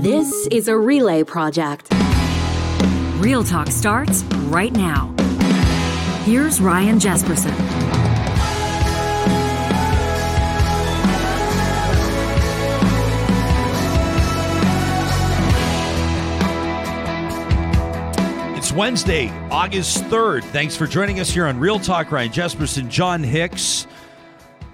This is a relay project. Real Talk starts right now. Here's Ryan Jespersen. It's Wednesday, August 3rd. Thanks for joining us here on Real Talk. Ryan Jespersen, John Hicks.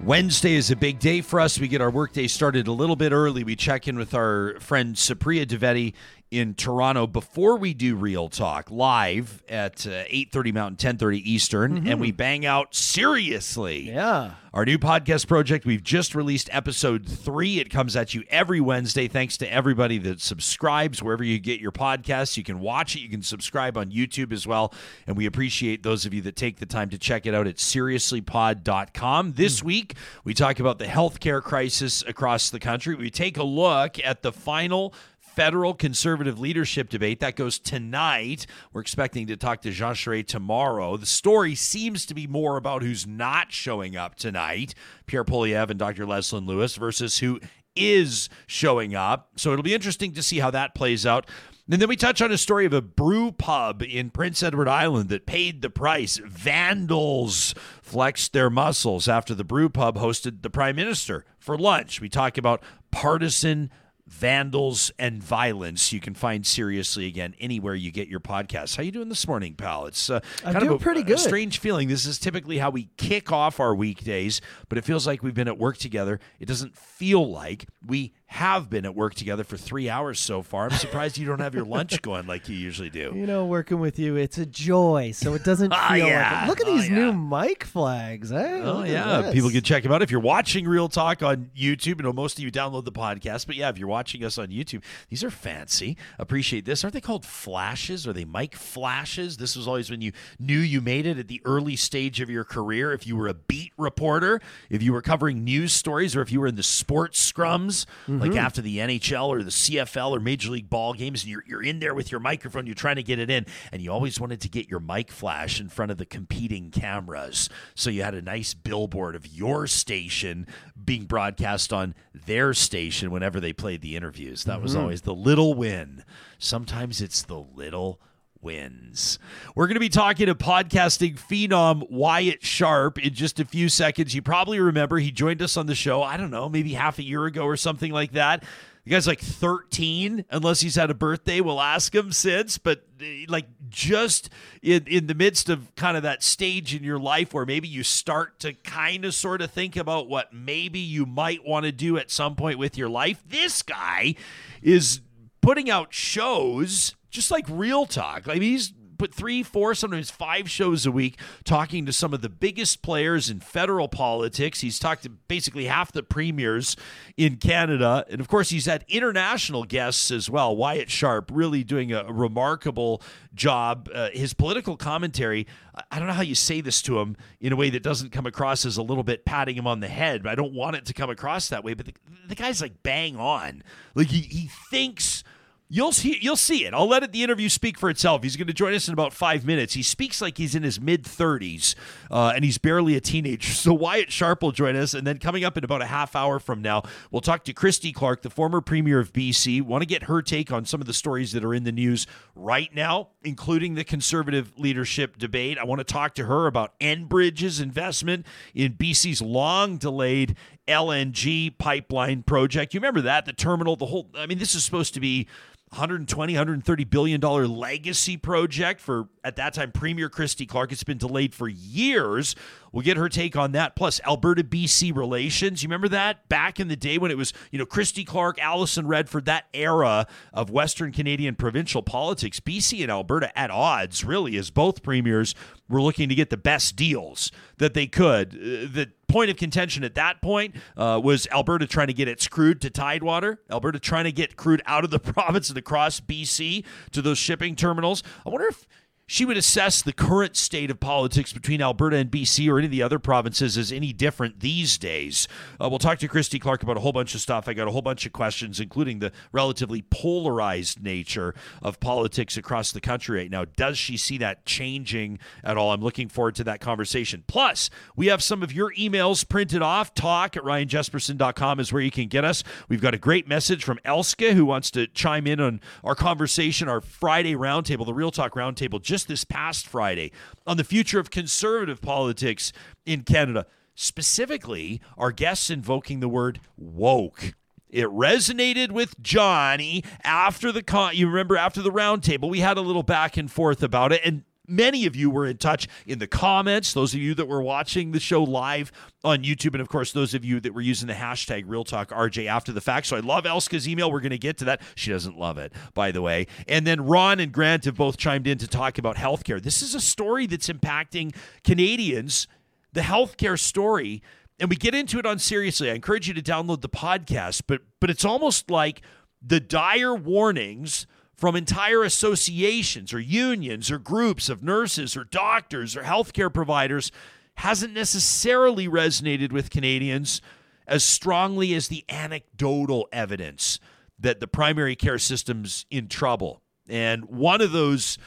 Wednesday is a big day for us. We get our workday started a little bit early. We check in with our friend Supriya Dwivedi in Toronto before we do Real Talk live at uh, 8.30 Mountain, 10.30 Eastern, and we bang out Seriously. Yeah. Our new podcast project, we've just released episode three. It comes at you every Wednesday. Thanks to everybody that subscribes wherever you get your podcasts. You can watch it, you can subscribe on YouTube as well. And we appreciate those of you that take the time to check it out at seriouslypod.com. This week, we talk about the healthcare crisis across the country. We take a look at the final federal conservative leadership debate that goes tonight. We're expecting to talk to Jean Charest tomorrow. The story seems to be more about who's not showing up tonight, Pierre Poilievre and Dr. Leslyn Lewis, versus who is showing up. So it'll be interesting to see how that plays out. And then we touch on a story of a brew pub in Prince Edward Island that paid the price. Vandals flexed their muscles after the brew pub hosted the prime minister for lunch. We talk about partisan vandals and violence you can find seriously again anywhere you get your podcasts. How you doing this morning pal? It's uh, I'm doing of a, pretty a good. strange feeling. This is typically how we kick off our weekdays but it feels like we've been at work together. It doesn't feel like we have been at work together for three hours so far i'm surprised you don't have your lunch going like you usually do You know, working with you, it's a joy. So it doesn't feel Ah, yeah. like it. Look at Oh, these yeah. new mic flags. Eh? Oh Look yeah, people can check them out if you're watching Real Talk on YouTube. I know most of you download the podcast, but yeah, if you're watching us on YouTube, these are fancy. Appreciate this. Aren't they called flashes? Are they mic flashes? This was always when you knew you made it at the early stage of your career. If you were a beat reporter, if you were covering news stories, or if you were in the sports scrums, like mm-hmm. after the NHL or the CFL or Major League ball games, and you're you're in there with your microphone, you're trying to get it in, and you always wanted to get your mic flash in front of the competing cameras. So you had a nice billboard of your station being broadcast on their station whenever they played the interviews. That was mm-hmm. always the little win. Sometimes it's the little wins. We're going to be talking to podcasting phenom Wyatt Sharpe in just a few seconds. You probably remember he joined us on the show, I don't know, maybe half a year ago or something like that. The guy's like 13, unless he's had a birthday. We'll ask him since, but uh, like just in, in the midst of kind of that stage in your life where maybe you start to kind of sort of think about what maybe you might want to do at some point with your life. This guy is putting out shows just like Real Talk. I mean, he's put three, four, sometimes five shows a week talking to some of the biggest players in federal politics. He's talked to basically half the premiers in Canada. And of course, he's had international guests as well. Wyatt Sharpe really doing a remarkable job. Uh, his political commentary, I- don't know how you say this to him in a way that doesn't come across as a little bit patting him on the head. But I don't want it to come across that way. But the, the guy's like bang on. Like he, he thinks. You'll see. You'll see it. I'll let it, the interview speak for itself. He's going to join us in about five minutes. He speaks like he's in his mid thirties, uh, and he's barely a teenager. So Wyatt Sharpe will join us, and then coming up in about a half hour from now, we'll talk to Christy Clark, the former premier of BC. Want to get her take on some of the stories that are in the news right now, including the conservative leadership debate. I want to talk to her about Enbridge's investment in BC's long delayed LNG pipeline project. You remember that? The terminal, the whole, I mean, this is supposed to be 120 130 billion dollar legacy project for at that time premier christy clark it's been delayed for years. We'll get her take on that plus alberta bc relations. You remember that? Back in the day when it was you know christy clark alison redford that era of western canadian provincial politics bc and alberta at odds really as both premiers were looking to get the best deals that they could. Uh, the point of contention at that point uh, was Alberta trying to get its crude to Tidewater, Alberta trying to get crude out of the province and across BC to those shipping terminals. I wonder if she would assess the current state of politics between Alberta and BC or any of the other provinces as any different these days. Uh, we'll talk to Christy Clark about a whole bunch of stuff. I got a whole bunch of questions, including the relatively polarized nature of politics across the country right now. Does she see that changing at all? I'm looking forward to that conversation. Plus, we have some of your emails printed off. Talk at ryanjespersen.com is where you can get us. We've got a great message from Elske who wants to chime in on our conversation, our Friday roundtable, the Real Talk roundtable, just this past Friday on the future of conservative politics in Canada. Specifically, our guests invoking the word woke. It resonated with Johnny after the con. You remember after the roundtable, we had a little back and forth about it, and many of you were in touch in the comments. Those of you that were watching the show live on YouTube, and of course, those of you that were using the hashtag Real Talk RJ after the fact. So I love Elske's email. We're going to get to that. She doesn't love it, by the way. And then Ron and Grant have both chimed in to talk about healthcare. This is a story that's impacting Canadians, the healthcare story. And we get into it on seriously. I encourage you to download the podcast, but but it's almost like the dire warnings from entire associations or unions or groups of nurses or doctors or healthcare providers hasn't necessarily resonated with Canadians as strongly as the anecdotal evidence that the primary care system's in trouble. And one of those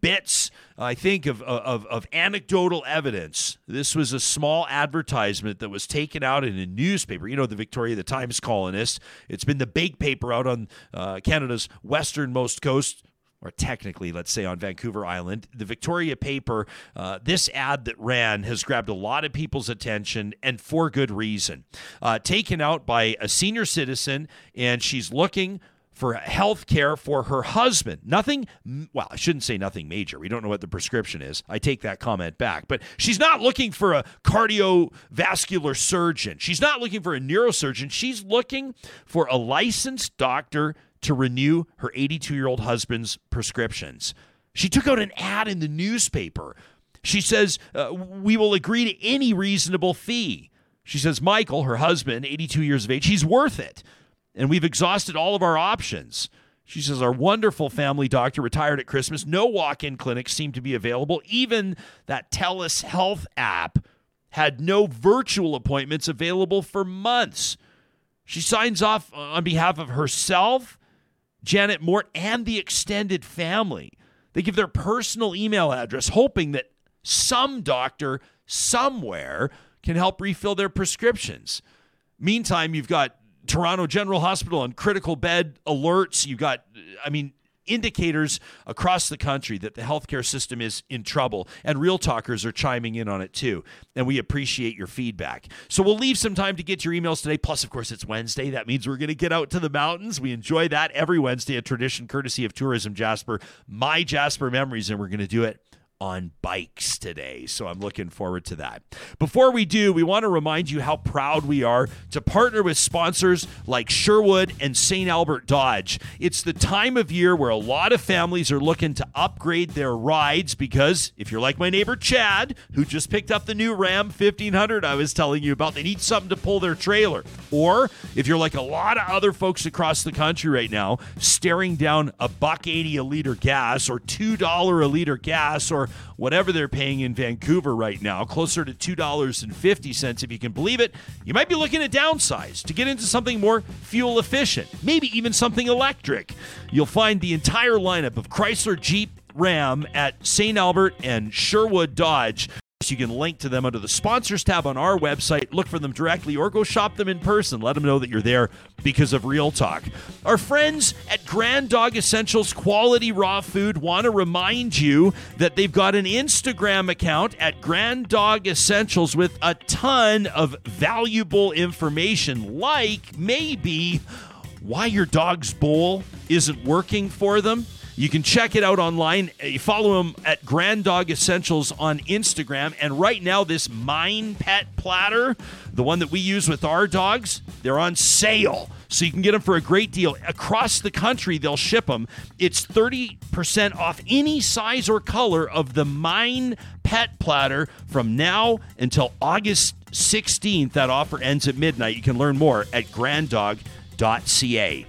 bits, I think, of, of, of, anecdotal evidence, this was a small advertisement that was taken out in a newspaper. You know, the Victoria, the Times Colonist. It's been the big paper out on uh, Canada's westernmost coast or technically, let's say on Vancouver Island, the Victoria paper, uh, this ad that ran has grabbed a lot of people's attention and for good reason. Uh, taken out by a senior citizen, and she's looking for health care for her husband. Nothing, well, I shouldn't say nothing major. We don't know what the prescription is. I take that comment back. But she's not looking for a cardiovascular surgeon. She's not looking for a neurosurgeon. She's looking for a licensed doctor to renew her 82 year old husband's prescriptions. She took out an ad in the newspaper. She says, uh, We will agree to any reasonable fee. She says, Michael, her husband, 82 years of age, he's worth it and we've exhausted all of our options. She says, Our wonderful family doctor retired at Christmas. No walk in clinics seemed to be available. Even that TELUS Health app had no virtual appointments available for months. She signs off uh, on behalf of herself, Janet Mort, and the extended family. They give their personal email address, hoping that some doctor somewhere can help refill their prescriptions. Meantime, you've got Toronto General Hospital on critical bed alerts. You've got, I mean, indicators across the country that the healthcare system is in trouble, and real talkers are chiming in on it too. And we appreciate your feedback. So we'll leave some time to get your emails today. Plus, of course, it's Wednesday. That means we're going to get out to the mountains. We enjoy that every Wednesday, a tradition courtesy of Tourism Jasper, my Jasper memories, and we're going to do it on bikes today. So I'm looking forward to that. Before we do, we want to remind you how proud we are to partner with sponsors like Sherwood and St. Albert Dodge. It's the time of year where a lot of families are looking to upgrade their rides because if you're like my neighbor Chad, who just picked up the new Ram 1500 I was telling you about, they need something to pull their trailer. Or if you're like a lot of other folks across the country right now, staring down a buck 80 a liter gas or $2 a liter gas or whatever they're paying in Vancouver right now, closer to $2.50 if you can believe it, you might be looking at downsize to get into something more fuel efficient, maybe even something electric. You'll find the entire lineup of Chrysler, Jeep, Ram at St. Albert and Sherwood Dodge. You can link to them under the sponsors tab on our website. Look for them directly or go shop them in person. Let them know that you're there because of Real Talk. Our friends at Grand Dog Essentials Quality Raw Food want to remind you that they've got an Instagram account at Grand Dog Essentials with a ton of valuable information, like maybe why your dog's bowl isn't working for them you can check it out online. Uh, you follow them at Grand Dog Essentials on Instagram. And right now, this Mine Pet Platter, the one that we use with our dogs, they're on sale. So you can get them for a great deal. Across the country, they'll ship them. It's 30% off any size or color of the Mine Pet Platter from now until August 16th. That offer ends at midnight. You can learn more at granddog.ca.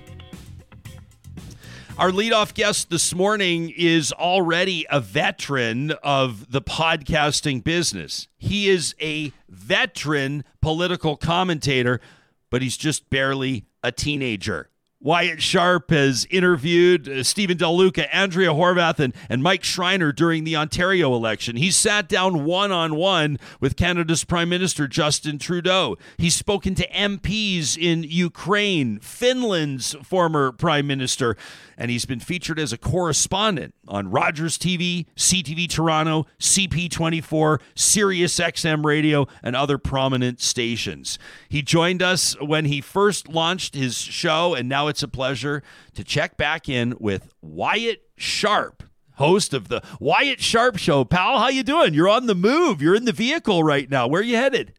Our leadoff guest this morning is already a veteran of the podcasting business. He is a veteran political commentator, but he's just barely a teenager. Wyatt Sharpe has interviewed uh, Steven Del Duca, Andrea Horwath, and, and Mike Schreiner during the Ontario election. He sat down one on one with Canada's Prime Minister Justin Trudeau. He's spoken to MPs in Ukraine, Finland's former Prime Minister, and he's been featured as a correspondent on Rogers TV, CTV Toronto, CP24, Sirius XM Radio, and other prominent stations. He joined us when he first launched his show, and now it's a pleasure to check back in with Wyatt Sharpe host of the Wyatt Sharpe Show. Pal, how you doing? You're on the move. You're in the vehicle right now. Where are you headed?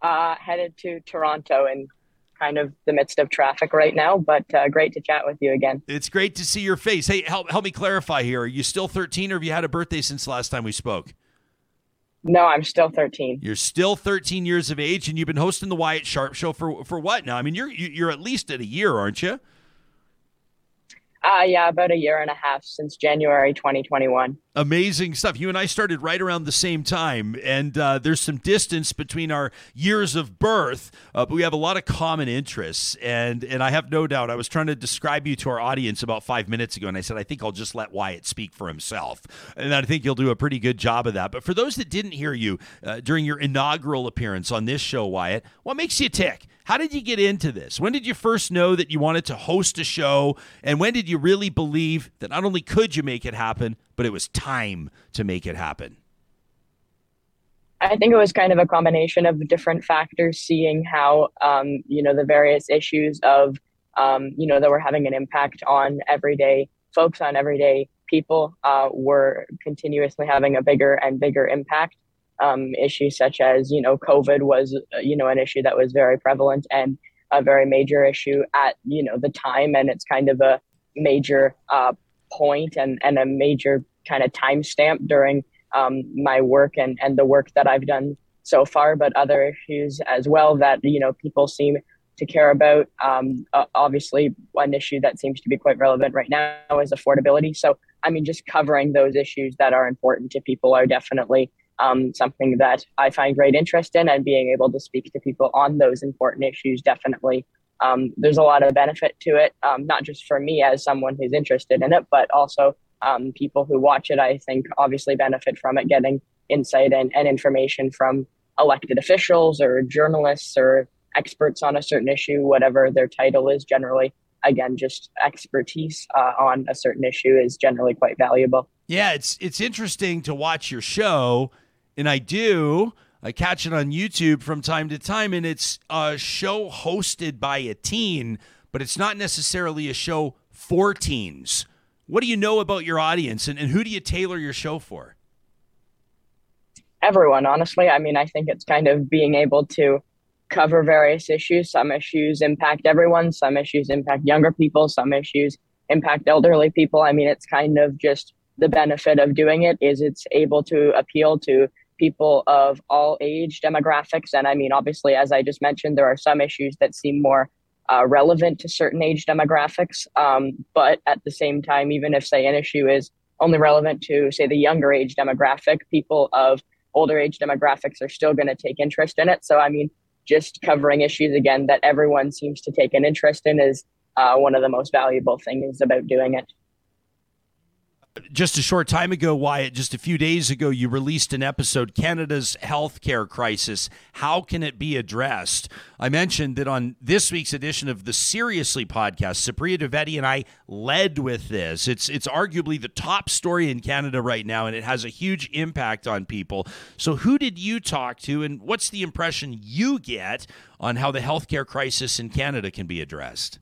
Uh, headed to Toronto and kind of the midst of traffic right now, but uh, great to chat with you again. It's great to see your face. Hey, help help me clarify here. Are you still 13 or have you had a birthday since last time we spoke? No, I'm still 13. You're still 13 years of age, and you've been hosting the Wyatt Sharpe Show for for what now? I mean, you're you're at least at a year, aren't you? Uh, yeah, about a year and a half since January 2021. Amazing stuff. You and I started right around the same time, and uh, there's some distance between our years of birth, uh, but we have a lot of common interests. And and I have no doubt. I was trying to describe you to our audience about five minutes ago, and I said I think I'll just let Wyatt speak for himself, and I think you'll do a pretty good job of that. But for those that didn't hear you uh, during your inaugural appearance on this show, Wyatt, what makes you tick? How did you get into this? When did you first know that you wanted to host a show? And when did you really believe that not only could you make it happen, but it was time to make it happen? I think it was kind of a combination of different factors, seeing how, um, you know, the various issues of, um, you know, that were having an impact on everyday folks, on everyday people, uh, were continuously having a bigger and bigger impact um, issues such as you know COVID was uh, you know an issue that was very prevalent and a very major issue at you know the time, and it's kind of a major uh, point and and a major kind of timestamp during um, my work and and the work that I've done so far, but other issues as well that you know people seem to care about. Um, uh, obviously, one issue that seems to be quite relevant right now is affordability. So, I mean, just covering those issues that are important to people are definitely um, something that I find great interest in, and being able to speak to people on those important issues definitely. Um, there's a lot of benefit to it, um, not just for me as someone who's interested in it, but also um, people who watch it. I think obviously benefit from it, getting insight and, and information from elected officials or journalists or experts on a certain issue, whatever their title is. Generally, again, just expertise uh, on a certain issue is generally quite valuable. Yeah, it's it's interesting to watch your show and I do. I catch it on YouTube from time to time, and it's a show hosted by a teen, but it's not necessarily a show for teens. What do you know about your audience, and, and who do you tailor your show for? Everyone, honestly. I mean, I think it's kind of being able to cover various issues. Some issues impact everyone, some issues impact younger people, some issues impact elderly people. I mean, it's kind of just the benefit of doing it is it's able to appeal to people of all age demographics. And I mean, obviously, as I just mentioned, there are some issues that seem more uh, relevant to certain age demographics. Um, but at the same time, even if, say, an issue is only relevant to, say, the younger age demographic, people of older age demographics are still going to take interest in it. So, I mean, just covering issues again that everyone seems to take an interest in is uh, one of the most valuable things about doing it just a short time ago, Wyatt, just a few days ago, you released an episode, Canada's Healthcare Crisis. How can it be addressed? I mentioned that on this week's edition of the Seriously podcast, Supriya Dwivedi and I led with this. It's it's arguably the top story in Canada right now, and it has a huge impact on people. So who did you talk to, and what's the impression you get on how the healthcare crisis in Canada can be addressed?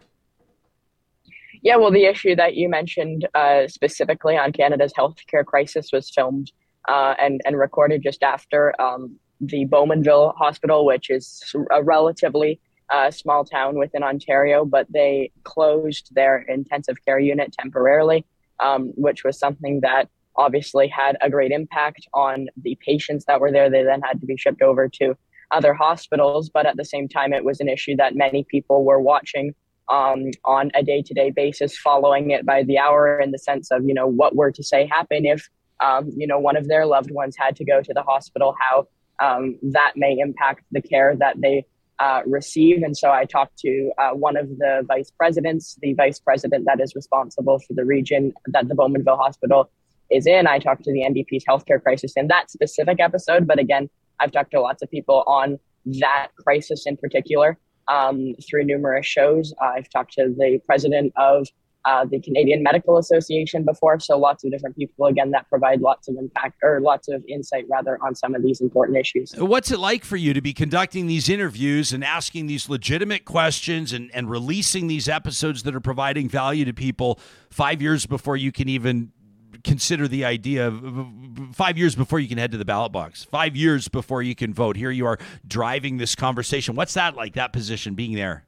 Yeah, well, the issue that you mentioned uh, specifically on Canada's healthcare crisis was filmed uh, and and recorded just after um, the Bowmanville Hospital, which is a relatively uh, small town within Ontario, but they closed their intensive care unit temporarily, um, which was something that obviously had a great impact on the patients that were there. They then had to be shipped over to other hospitals, but at the same time, it was an issue that many people were watching um, on a day to day basis, following it by the hour in the sense of, you know, what were to say happen if, um, you know, one of their loved ones had to go to the hospital, how um, that may impact the care that they uh, receive. And so I talked to uh, one of the vice presidents, the vice president that is responsible for the region that the Bowmanville Hospital is in. I talked to the NDP's healthcare crisis in that specific episode. But again, I've talked to lots of people on that crisis in particular um, through numerous shows. I've talked to the president of uh, the Canadian Medical Association before, so lots of different people again that provide lots of impact or lots of insight rather on some of these important issues. What's it like for you to be conducting these interviews and asking these legitimate questions and, and releasing these episodes that are providing value to people five years before you can even consider the idea of five years before you can head to the ballot box, five years before you can vote. Here you are driving this conversation. What's that like, that position, being there?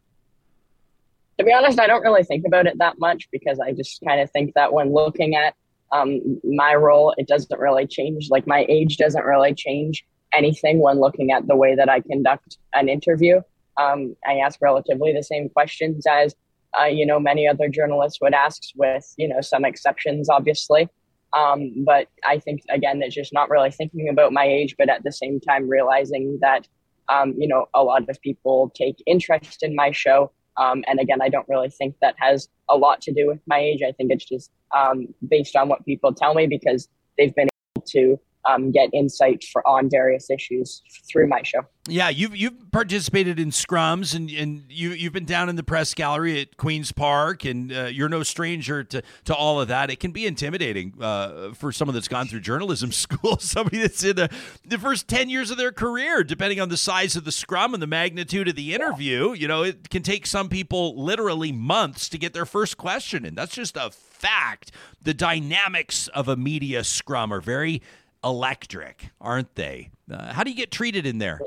To be honest, I don't really think about it that much because I just kind of think that when looking at um, my role, it doesn't really change. Like my age doesn't really change anything when looking at the way that I conduct an interview. Um, I ask relatively the same questions as uh, you know many other journalists would ask, with you know some exceptions, obviously. Um, but I think again, it's just not really thinking about my age, but at the same time realizing that um, you know a lot of people take interest in my show. Um, and again, I don't really think that has a lot to do with my age. I think it's just um, based on what people tell me because they've been able to um, get insight for on various issues through my show. Yeah, you've you've participated in scrums and, and you you've been down in the press gallery at Queens Park and uh, you're no stranger to to all of that. It can be intimidating uh, for someone that's gone through journalism school, somebody that's in the, the first ten years of their career, depending on the size of the scrum and the magnitude of the interview. You know, it can take some people literally months to get their first question, and that's just a fact. The dynamics of a media scrum are very electric, aren't they? Uh, how do you get treated in there?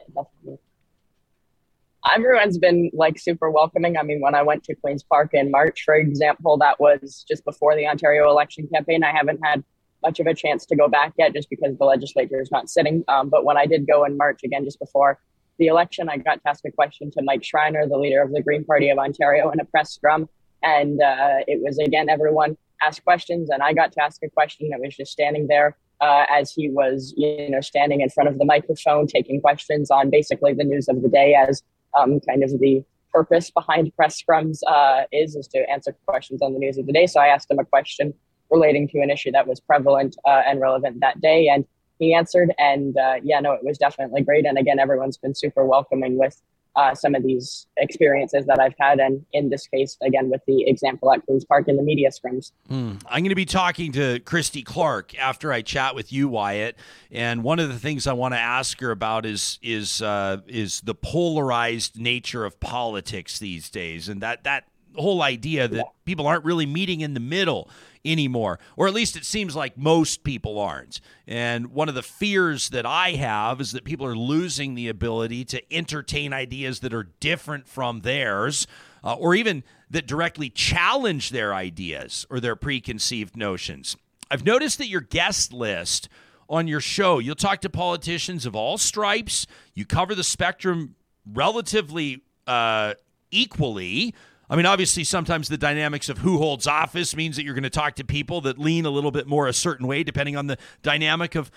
Everyone's been like super welcoming. I mean, when I went to Queen's Park in March, for example, that was just before the Ontario election campaign. I haven't had much of a chance to go back yet just because the legislature is not sitting. Um, but when I did go in March, again, just before the election, I got to ask a question to Mike Schreiner, the leader of the Green Party of Ontario, in a press scrum. And uh, it was, again, everyone asked questions, and I got to ask a question that was just standing there uh, as he was, you know, standing in front of the microphone, taking questions on basically the news of the day, as um, kind of the purpose behind press scrums uh, is, is to answer questions on the news of the day. So I asked him a question relating to an issue that was prevalent uh, and relevant that day, and he answered. And uh, yeah, no, it was definitely great. And again, everyone's been super welcoming with uh, some of these experiences that I've had. And in this case, again, with the example at Queen's Park in the media scrums. Mm. I'm going to be talking to Christy Clark after I chat with you, Wyatt. And one of the things I want to ask her about is is uh, is the polarized nature of politics these days, and that that whole idea that people aren't really meeting in the middle anymore, or at least it seems like most people aren't. And one of the fears that I have is that people are losing the ability to entertain ideas that are different from theirs, uh, or even that directly challenge their ideas or their preconceived notions. I've noticed that your guest list on your show, you'll talk to politicians of all stripes, you cover the spectrum relatively uh, equally. I mean, obviously, sometimes the dynamics of who holds office means that you're going to talk to people that lean a little bit more a certain way, depending on the dynamic of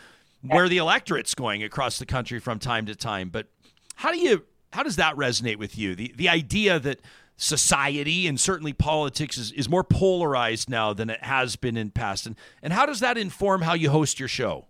where the electorate's going across the country from time to time. But how do you how does that resonate with you? The the idea that society and certainly politics is, is more polarized now than it has been in past. And and how does that inform how you host your show?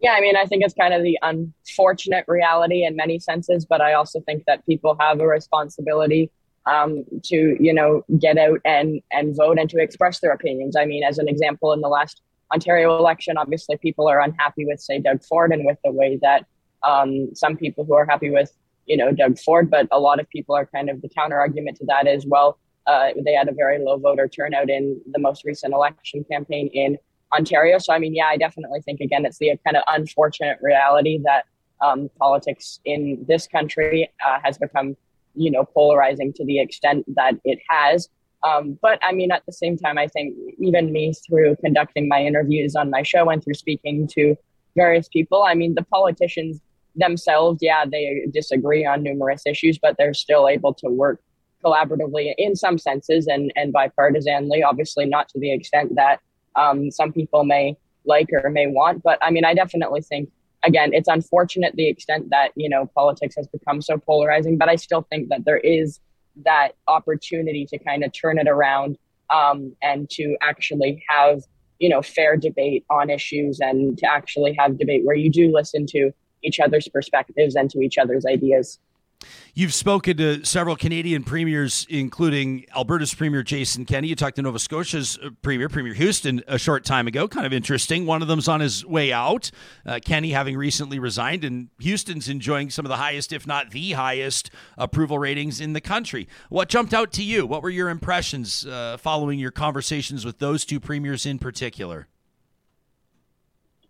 Yeah, I mean, I think it's kind of the unfortunate reality in many senses, but I also think that people have a responsibility um, to, you know, get out and and vote and to express their opinions. I mean, as an example, in the last Ontario election, obviously people are unhappy with, say, Doug Ford and with the way that um, some people who are happy with, you know, Doug Ford, but a lot of people are kind of the counter argument to that as well. Uh, they had a very low voter turnout in the most recent election campaign in Ontario. So, I mean, yeah, I definitely think, again, it's the kind of unfortunate reality that um, politics in this country uh, has become, you know, polarizing to the extent that it has. Um, but I mean, at the same time, I think even me through conducting my interviews on my show and through speaking to various people, I mean, the politicians themselves, yeah, they disagree on numerous issues, but they're still able to work collaboratively in some senses and and bipartisanly. Obviously, not to the extent that um, some people may like or may want, but I mean, I definitely think again, it's unfortunate the extent that you know politics has become so polarizing, but I still think that there is that opportunity to kind of turn it around um, and to actually have you know fair debate on issues and to actually have debate where you do listen to each other's perspectives and to each other's ideas. You've spoken to several Canadian premiers, including Alberta's Premier Jason Kenney. You talked to Nova Scotia's uh, Premier, Premier Houston, a short time ago. Kind of interesting. One of them's on his way out. Uh, Kenney having recently resigned, and Houston's enjoying some of the highest, if not the highest, approval ratings in the country. What jumped out to you? What were your impressions uh, following your conversations with those two premiers in particular?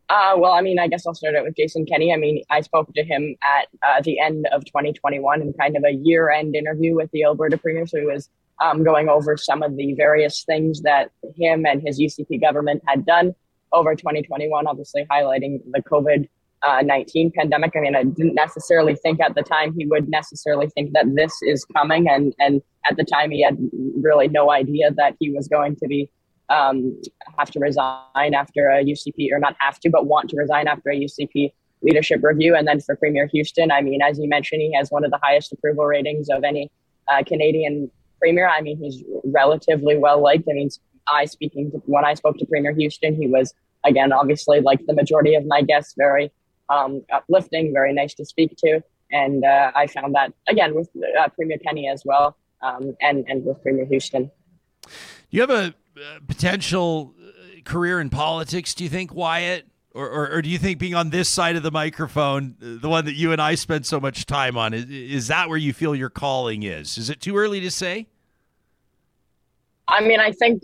Uh, well, I mean, I guess I'll start out with Jason Kenney. I mean, I spoke to him at uh, the end of 2021 in kind of a year end interview with the Alberta Premier. So he was um, going over some of the various things that him and his UCP government had done over 2021, obviously highlighting the COVID uh, 19 pandemic. I mean, I didn't necessarily think at the time he would necessarily think that this is coming. And, and at the time, he had really no idea that he was going to be um, have to resign after a UCP, or not have to, but want to resign after a UCP leadership review. And then for Premier Houston, I mean, as you mentioned, he has one of the highest approval ratings of any uh, Canadian premier. I mean, he's relatively well liked. I mean, I speaking to, when I spoke to Premier Houston, he was again, obviously, like the majority of my guests, very um, uplifting, very nice to speak to. And uh, I found that again with uh, Premier Kenney as well, um, and and with Premier Houston. Do you have a potential uh, career in politics, do you think, Wyatt? Or, or, or, do you think being on this side of the microphone, uh, the one that you and I spend so much time on, is, is that where you feel your calling is? Is it too early to say? I mean, I think,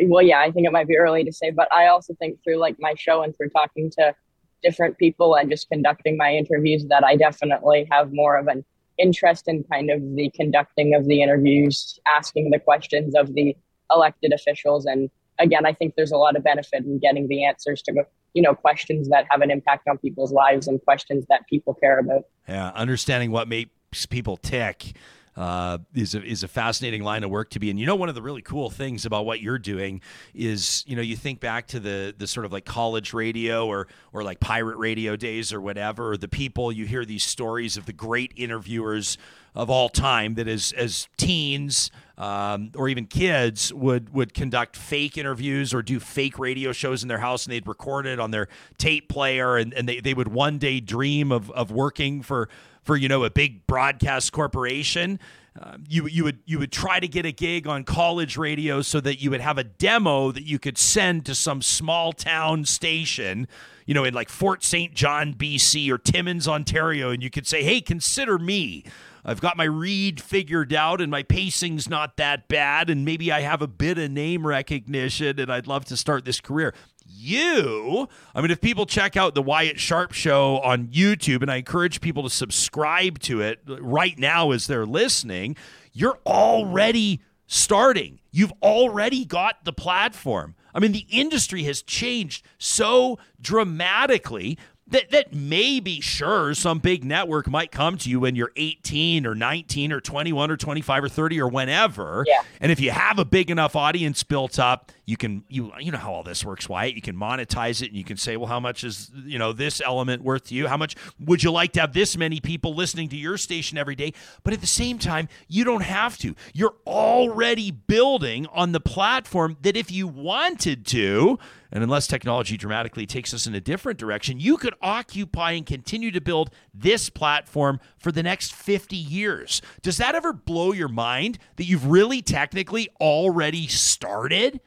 well, yeah, I think it might be early to say, but I also think through like my show and through talking to different people and just conducting my interviews that I definitely have more of an interest in kind of the conducting of the interviews, asking the questions of the elected officials. And again, I think there's a lot of benefit in getting the answers to, you know, questions that have an impact on people's lives and questions that people care about. Yeah, understanding what makes people tick uh, is a, is a fascinating line of work to be. in. you know, one of the really cool things about what you're doing is, you know, you think back to the the sort of like college radio or or like pirate radio days or whatever. The people you hear these stories of the great interviewers of all time that as as teens um, or even kids would would conduct fake interviews or do fake radio shows in their house and they'd record it on their tape player and, and they, they would one day dream of, of working for for you know a big broadcast corporation. Uh, you you would you would try to get a gig on college radio so that you would have a demo that you could send to some small town station, you know, in like Fort St. John, BC or Timmins, Ontario, and you could say, "Hey, consider me." I've got my read figured out and my pacing's not that bad and maybe I have a bit of name recognition and I'd love to start this career you. I mean, if people check out the Wyatt Sharpe show on YouTube, and I encourage people to subscribe to it right now as they're listening, you're already starting. You've already got the platform. I mean, the industry has changed so dramatically that that maybe sure some big network might come to you when you're 18 or 19 or 21 or 25 or 30 or whenever. Yeah. and if you have a big enough audience built up you can you you know how all this works Wyatt. You can monetize it and you can say well how much is you know this element worth to you? How much would you like to have this many people listening to your station every day? But at the same time you don't have to. You're already building on the platform that if you wanted to and unless technology dramatically takes us in a different direction, you could occupy and continue to build this platform for the next 50 years. Does that ever blow your mind that you've really technically already started?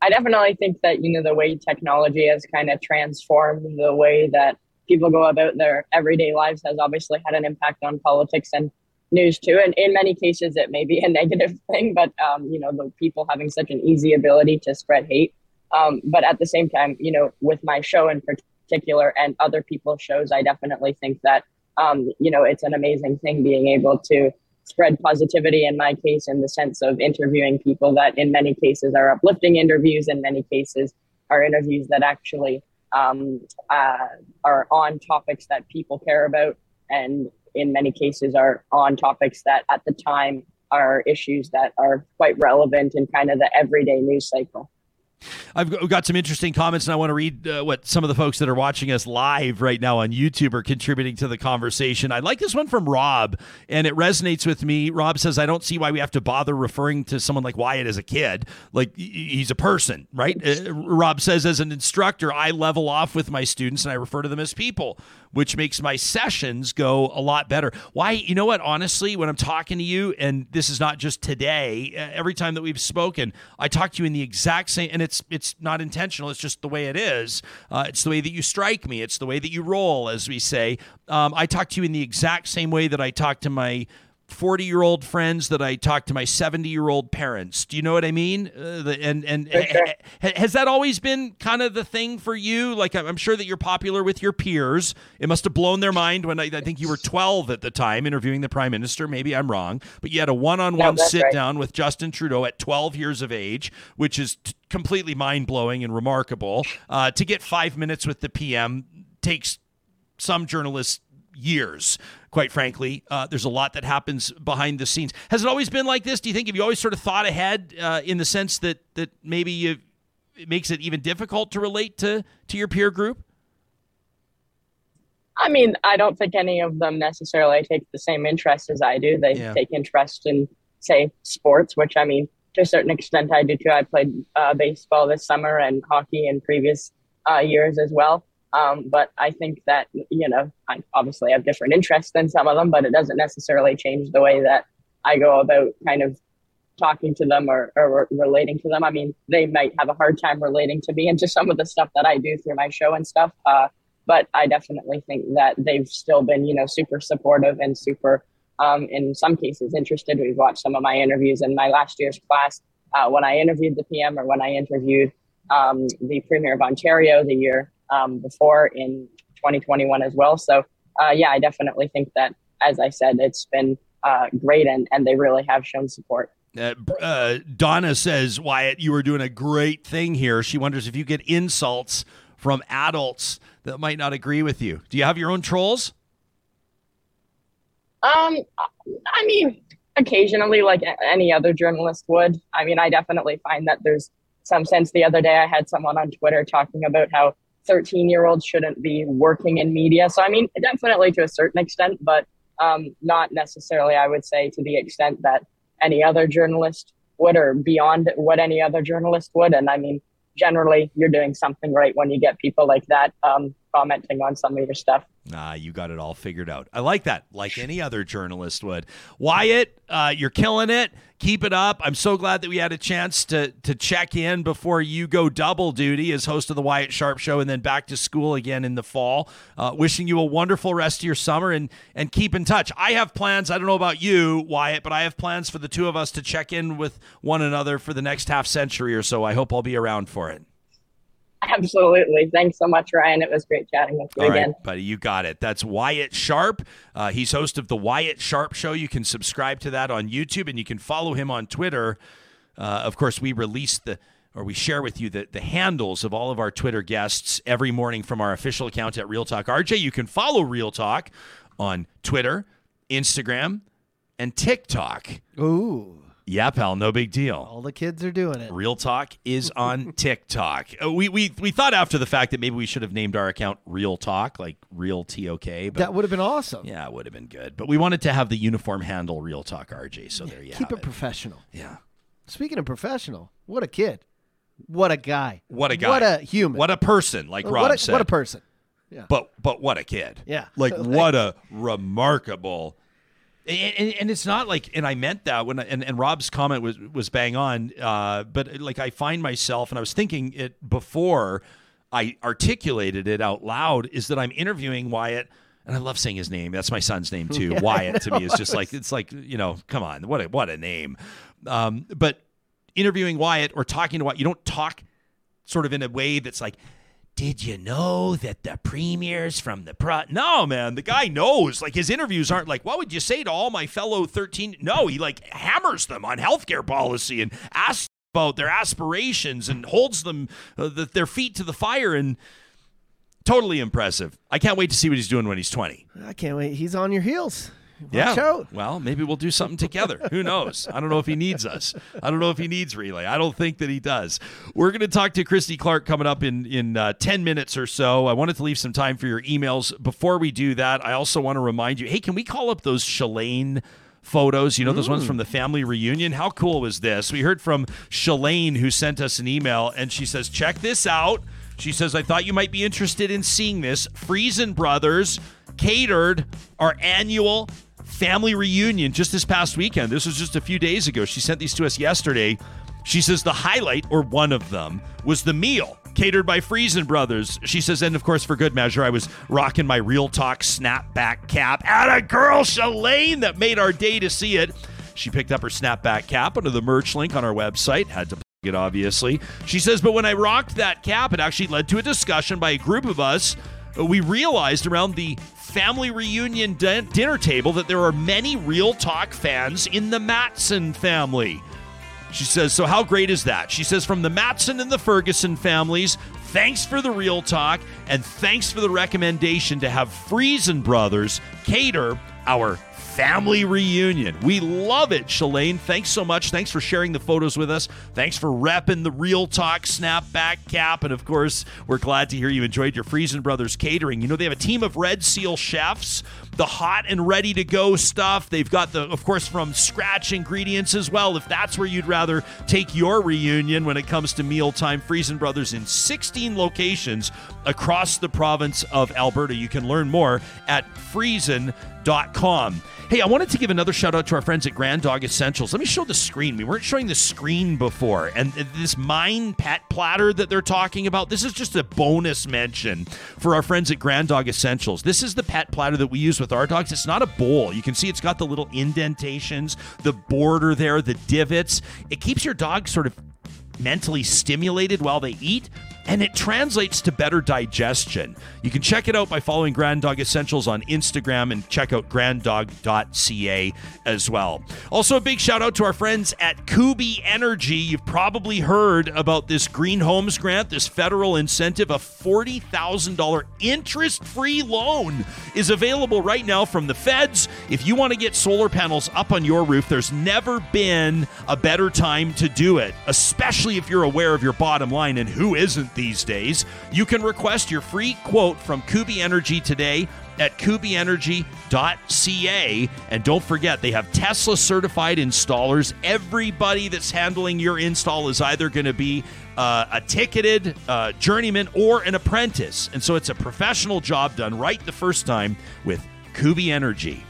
I definitely think that, you know, the way technology has kind of transformed the way that people go about their everyday lives has obviously had an impact on politics and news too. And in many cases, it may be a negative thing, but um, you know, the people having such an easy ability to spread hate. Um, but at the same time, you know, with my show in particular and other people's shows, I definitely think that um, you know it's an amazing thing being able to spread positivity. In my case, in the sense of interviewing people that, in many cases, are uplifting interviews. In many cases, are interviews that actually um, uh, are on topics that people care about and in many cases are on topics that at the time are issues that are quite relevant in kind of the everyday news cycle. I've got some interesting comments, and I want to read uh, what some of the folks that are watching us live right now on YouTube are contributing to the conversation. I like this one from Rob, and it resonates with me. Rob says, I don't see why we have to bother referring to someone like Wyatt as a kid. Like, he's a person, right? Uh, Rob says, as an instructor, I level off with my students and I refer to them as people which makes my sessions go a lot better. Why? You know what? Honestly, when I'm talking to you, and this is not just today, every time that we've spoken, I talk to you in the exact same, and it's it's not intentional. It's just the way it is. Uh, it's the way that you strike me. It's the way that you roll, as we say. Um, I talk to you in the exact same way that I talk to my 40 year old friends that I talk to my 70 year old parents. Do you know what I mean? Uh, the, and and okay. ha, has that always been kind of the thing for you? Like, I'm sure that you're popular with your peers. It must have blown their mind when I, I think you were 12 at the time interviewing the prime minister. Maybe I'm wrong, but you had a one on one sit right. down with Justin Trudeau at 12 years of age, which is t- completely mind blowing and remarkable. Uh, to get five minutes with the PM takes some journalists years quite frankly. Uh, there's a lot that happens behind the scenes. Has it always been like this? Do you think have you always sort of thought ahead uh, in the sense that that maybe you, it makes it even difficult to relate to to your peer group? I mean, I don't think any of them necessarily take the same interest as I do. They yeah. take interest in, say, sports, which I mean, to a certain extent, I do too. I played uh, baseball this summer and hockey in previous uh, years as well. Um, but I think that, you know, I obviously have different interests than some of them, but it doesn't necessarily change the way that I go about kind of talking to them or, or relating to them. I mean, they might have a hard time relating to me and to some of the stuff that I do through my show and stuff. Uh, but I definitely think that they've still been, you know, super supportive and super, um, in some cases, interested. We've watched some of my interviews in my last year's class uh, when I interviewed the PM or when I interviewed um, the Premier of Ontario the year um, before in 2021 as well. So, uh, yeah, I definitely think that, as I said, it's been uh, great and, and they really have shown support. Uh, uh, Donna says, Wyatt, you are doing a great thing here. She wonders if you get insults from adults that might not agree with you. Do you have your own trolls? Um, I mean, occasionally, like any other journalist would. I mean, I definitely find that there's some sense. The other day, I had someone on Twitter talking about how 13 year olds shouldn't be working in media. So, I mean, definitely to a certain extent, but um, not necessarily, I would say, to the extent that any other journalist would or beyond what any other journalist would. And I mean, generally, you're doing something right when you get people like that um, commenting on some of your stuff. Ah, you got it all figured out. I like that, like any other journalist would. Wyatt, uh, you're killing it. Keep it up. I'm so glad that we had a chance to to check in before you go double duty as host of the Wyatt Sharpe Show, and then back to school again in the fall. Uh, wishing you a wonderful rest of your summer, and and keep in touch. I have plans. I don't know about you, Wyatt, but I have plans for the two of us to check in with one another for the next half century or so. I hope I'll be around for it. Absolutely. Thanks so much, Ryan. It was great chatting with you All again. Right, buddy, you got it. That's Wyatt Sharpe. Uh, he's host of the Wyatt Sharpe Show. You can subscribe to that on YouTube and you can follow him on Twitter. Uh, of course, we release the or we share with you the, the handles of all of our Twitter guests every morning from our official account at Real Talk RJ. You can follow Real Talk on Twitter, Instagram, and TikTok. Ooh. Yeah, pal, no big deal. All the kids are doing it. Real Talk is on TikTok. Uh, we, we we thought after the fact that maybe we should have named our account Real Talk, like Real T O K. That would have been awesome. Yeah, it would have been good. But we wanted to have the uniform handle Real Talk RJ. So there you Keep it, it professional. Yeah. Speaking of professional, what a kid. What a guy. What a guy. What a human. What a person, like Rob what a, said. What a person. Yeah. But but what a kid. Yeah. Like what a remarkable and, and, it's not like, and I meant that when, and, and Rob's comment was was bang on. Uh, but like, I find myself, and I was thinking it before I articulated it out loud, is that I'm interviewing Wyatt, and I love saying his name. That's my son's name too. Yeah, Wyatt to me is just like it's like you know, come on, what a what a name. Um, but interviewing Wyatt or talking to Wyatt, you don't talk sort of in a way that's like did you know that the premiers from the pro no man the guy knows like his interviews aren't like what would you say to all my fellow 13 no he like hammers them on healthcare policy and asks about their aspirations and holds them uh, the, their feet to the fire and Totally impressive. I can't wait to see what he's doing when he's 20. I can't wait. He's on your heels. Watch Yeah. out. Well, maybe we'll do something together. Who knows? I don't know if he needs us. I don't know if he needs relay. I don't think that he does. We're going to talk to Christy Clark coming up in in uh, ten minutes or so. I wanted to leave some time for your emails. Before we do that, I also want to remind you. Hey, can we call up those Shalane? Photos, you know, those ones from the family reunion. How cool was this? We heard from Shalane, who sent us an email, and she says, Check this out. She says, I thought you might be interested in seeing this. Friesen Brothers catered our annual family reunion just this past weekend. This was just a few days ago. She sent these to us yesterday. She says the highlight, or one of them, was the meal catered by Friesen Brothers. She says, and of course, for good measure, I was rocking my Real Talk snapback cap at a girl, Shalane, that made our day to see it. She picked up her snapback cap under the merch link on our website. Had to plug it, obviously. She says, but when I rocked that cap, it actually led to a discussion by a group of us. Uh, we realized around the family reunion din- dinner table that there are many Real Talk fans in the Matson family. She says, So how great is that? She says, From the Matson and the Ferguson families, thanks for the real talk and thanks for the recommendation to have Friesen Brothers cater our family reunion. We love it, Shalane. Thanks so much. Thanks for sharing the photos with us. Thanks for repping the Real Talk snapback cap. And of course, we're glad to hear you enjoyed your Friesen Brothers catering. You know, they have a team of Red Seal chefs, the hot and ready to go stuff. They've got the, of course, from scratch ingredients as well. If that's where you'd rather take your reunion when it comes to mealtime, Friesen Brothers in 16 locations across the province of Alberta. You can learn more at friesen.com. Hey, I wanted to give another shout out to our friends at Grand Dog Essentials. Let me show the screen. We weren't showing the screen before. And this mine pet platter that they're talking about, this is just a bonus mention for our friends at Grand Dog Essentials. This is the pet platter that we use with our dogs. It's not a bowl. You can see it's got the little indentations, the border there, the divots. It keeps your dog sort of mentally stimulated while they eat, and it translates to better digestion. You can check it out by following Grand Dog Essentials on Instagram and check out granddog.ca as well. Also, a big shout out to our friends at Kubi Energy. You've probably heard about this Green Homes Grant, this federal incentive, a $40,000 interest free loan is available right now from the feds. If you want to get solar panels up on your roof, there's never been a better time to do it, especially if you're aware of your bottom line and who isn't these days. You can request your free quote from Kubi Energy today at kubienergy.ca. And don't forget, they have Tesla certified installers. Everybody that's handling your install is either going to be uh, a ticketed uh, journeyman or an apprentice. And so it's a professional job done right the first time with Kubi Energy.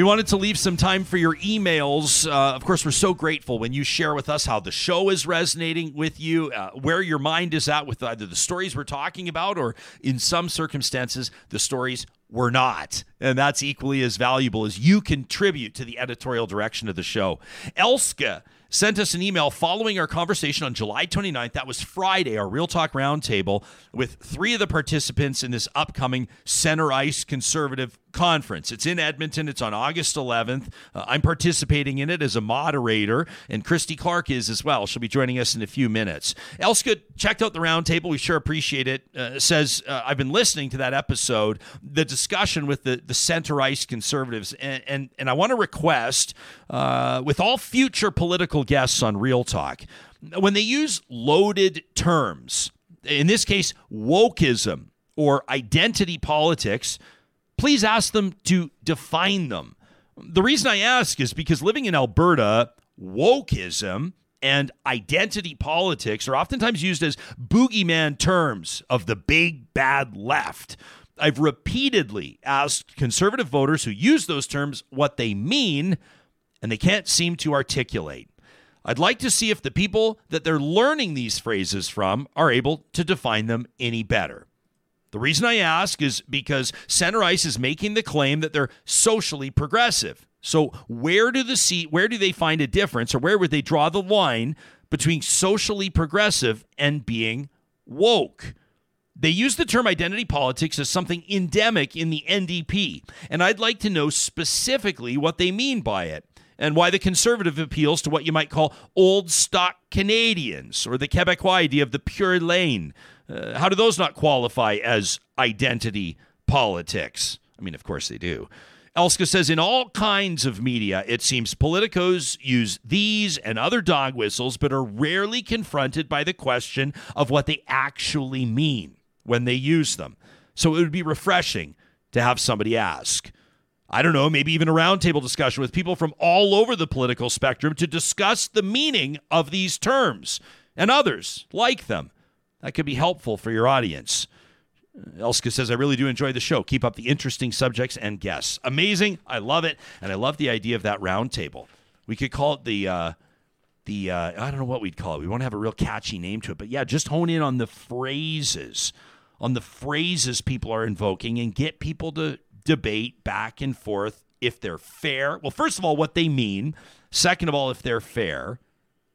We wanted to leave some time for your emails. Uh, of course, we're so grateful when you share with us how the show is resonating with you, uh, where your mind is at with either the stories we're talking about or, in some circumstances, the stories we're not. And that's equally as valuable as you contribute to the editorial direction of the show. Elske sent us an email following our conversation on July 29th. That was Friday, our Real Talk Roundtable with three of the participants in this upcoming Center Ice Conservative Conference. It's in Edmonton. It's on August 11th. Uh, I'm participating in it as a moderator, and Christy Clark is as well. She'll be joining us in a few minutes. Elske checked out the roundtable. We sure appreciate it. Uh, says, uh, I've been listening to that episode, the discussion with the, the Center Ice Conservatives, and, and, and I want to request uh, with all future political guests on Real Talk, when they use loaded terms, in this case, wokeism or identity politics, please ask them to define them. The reason I ask is because living in Alberta, wokeism and identity politics are oftentimes used as boogeyman terms of the big bad left. I've repeatedly asked conservative voters who use those terms what they mean, and they can't seem to articulate. I'd like to see if the people that they're learning these phrases from are able to define them any better. The reason I ask is because Center Ice is making the claim that they're socially progressive. So where do the see where do they find a difference or where would they draw the line between socially progressive and being woke? They use the term identity politics as something endemic in the NDP, and I'd like to know specifically what they mean by it. and why the conservative appeals to what you might call old stock Canadians or the Quebecois idea of the pure laine. Uh, how do those not qualify as identity politics? I mean, of course they do. Elske says in all kinds of media, it seems politicos use these and other dog whistles, but are rarely confronted by the question of what they actually mean when they use them. So it would be refreshing to have somebody ask. I don't know, maybe even a roundtable discussion with people from all over the political spectrum to discuss the meaning of these terms and others like them. That could be helpful for your audience. Elske says, I really do enjoy the show. Keep up the interesting subjects and guests. Amazing. I love it. And I love the idea of that roundtable. We could call it the, uh, the uh, I don't know what we'd call it. We won't have a real catchy name to it. But yeah, just hone in on the phrases, on the phrases people are invoking and get people to debate back and forth if they're fair. Well, first of all, what they mean. Second of all, if they're fair.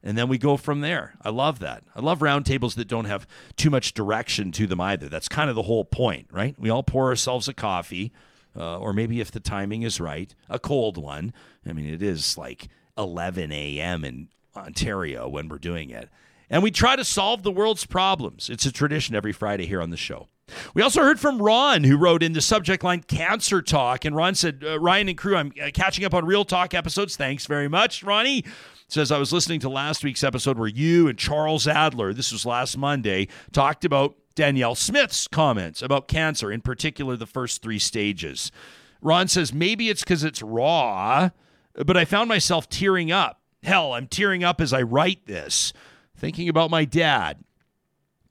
And then we go from there. I love that. I love roundtables that don't have too much direction to them either. That's kind of the whole point, right? We all pour ourselves a coffee, uh, or maybe if the timing is right, a cold one. I mean, it is like 11 a.m. in Ontario when we're doing it. And we try to solve the world's problems. It's a tradition every Friday here on the show. We also heard from Ron, who wrote in the subject line cancer talk. And Ron said, uh, Ryan and crew, I'm uh, catching up on Real Talk episodes. Thanks very much, Ronnie. Says, I was listening to last week's episode where you and Charles Adler, this was last Monday, talked about Danielle Smith's comments about cancer, in particular the first three stages. Ron says, maybe it's because it's raw, but I found myself tearing up. Hell, I'm tearing up as I write this, thinking about my dad.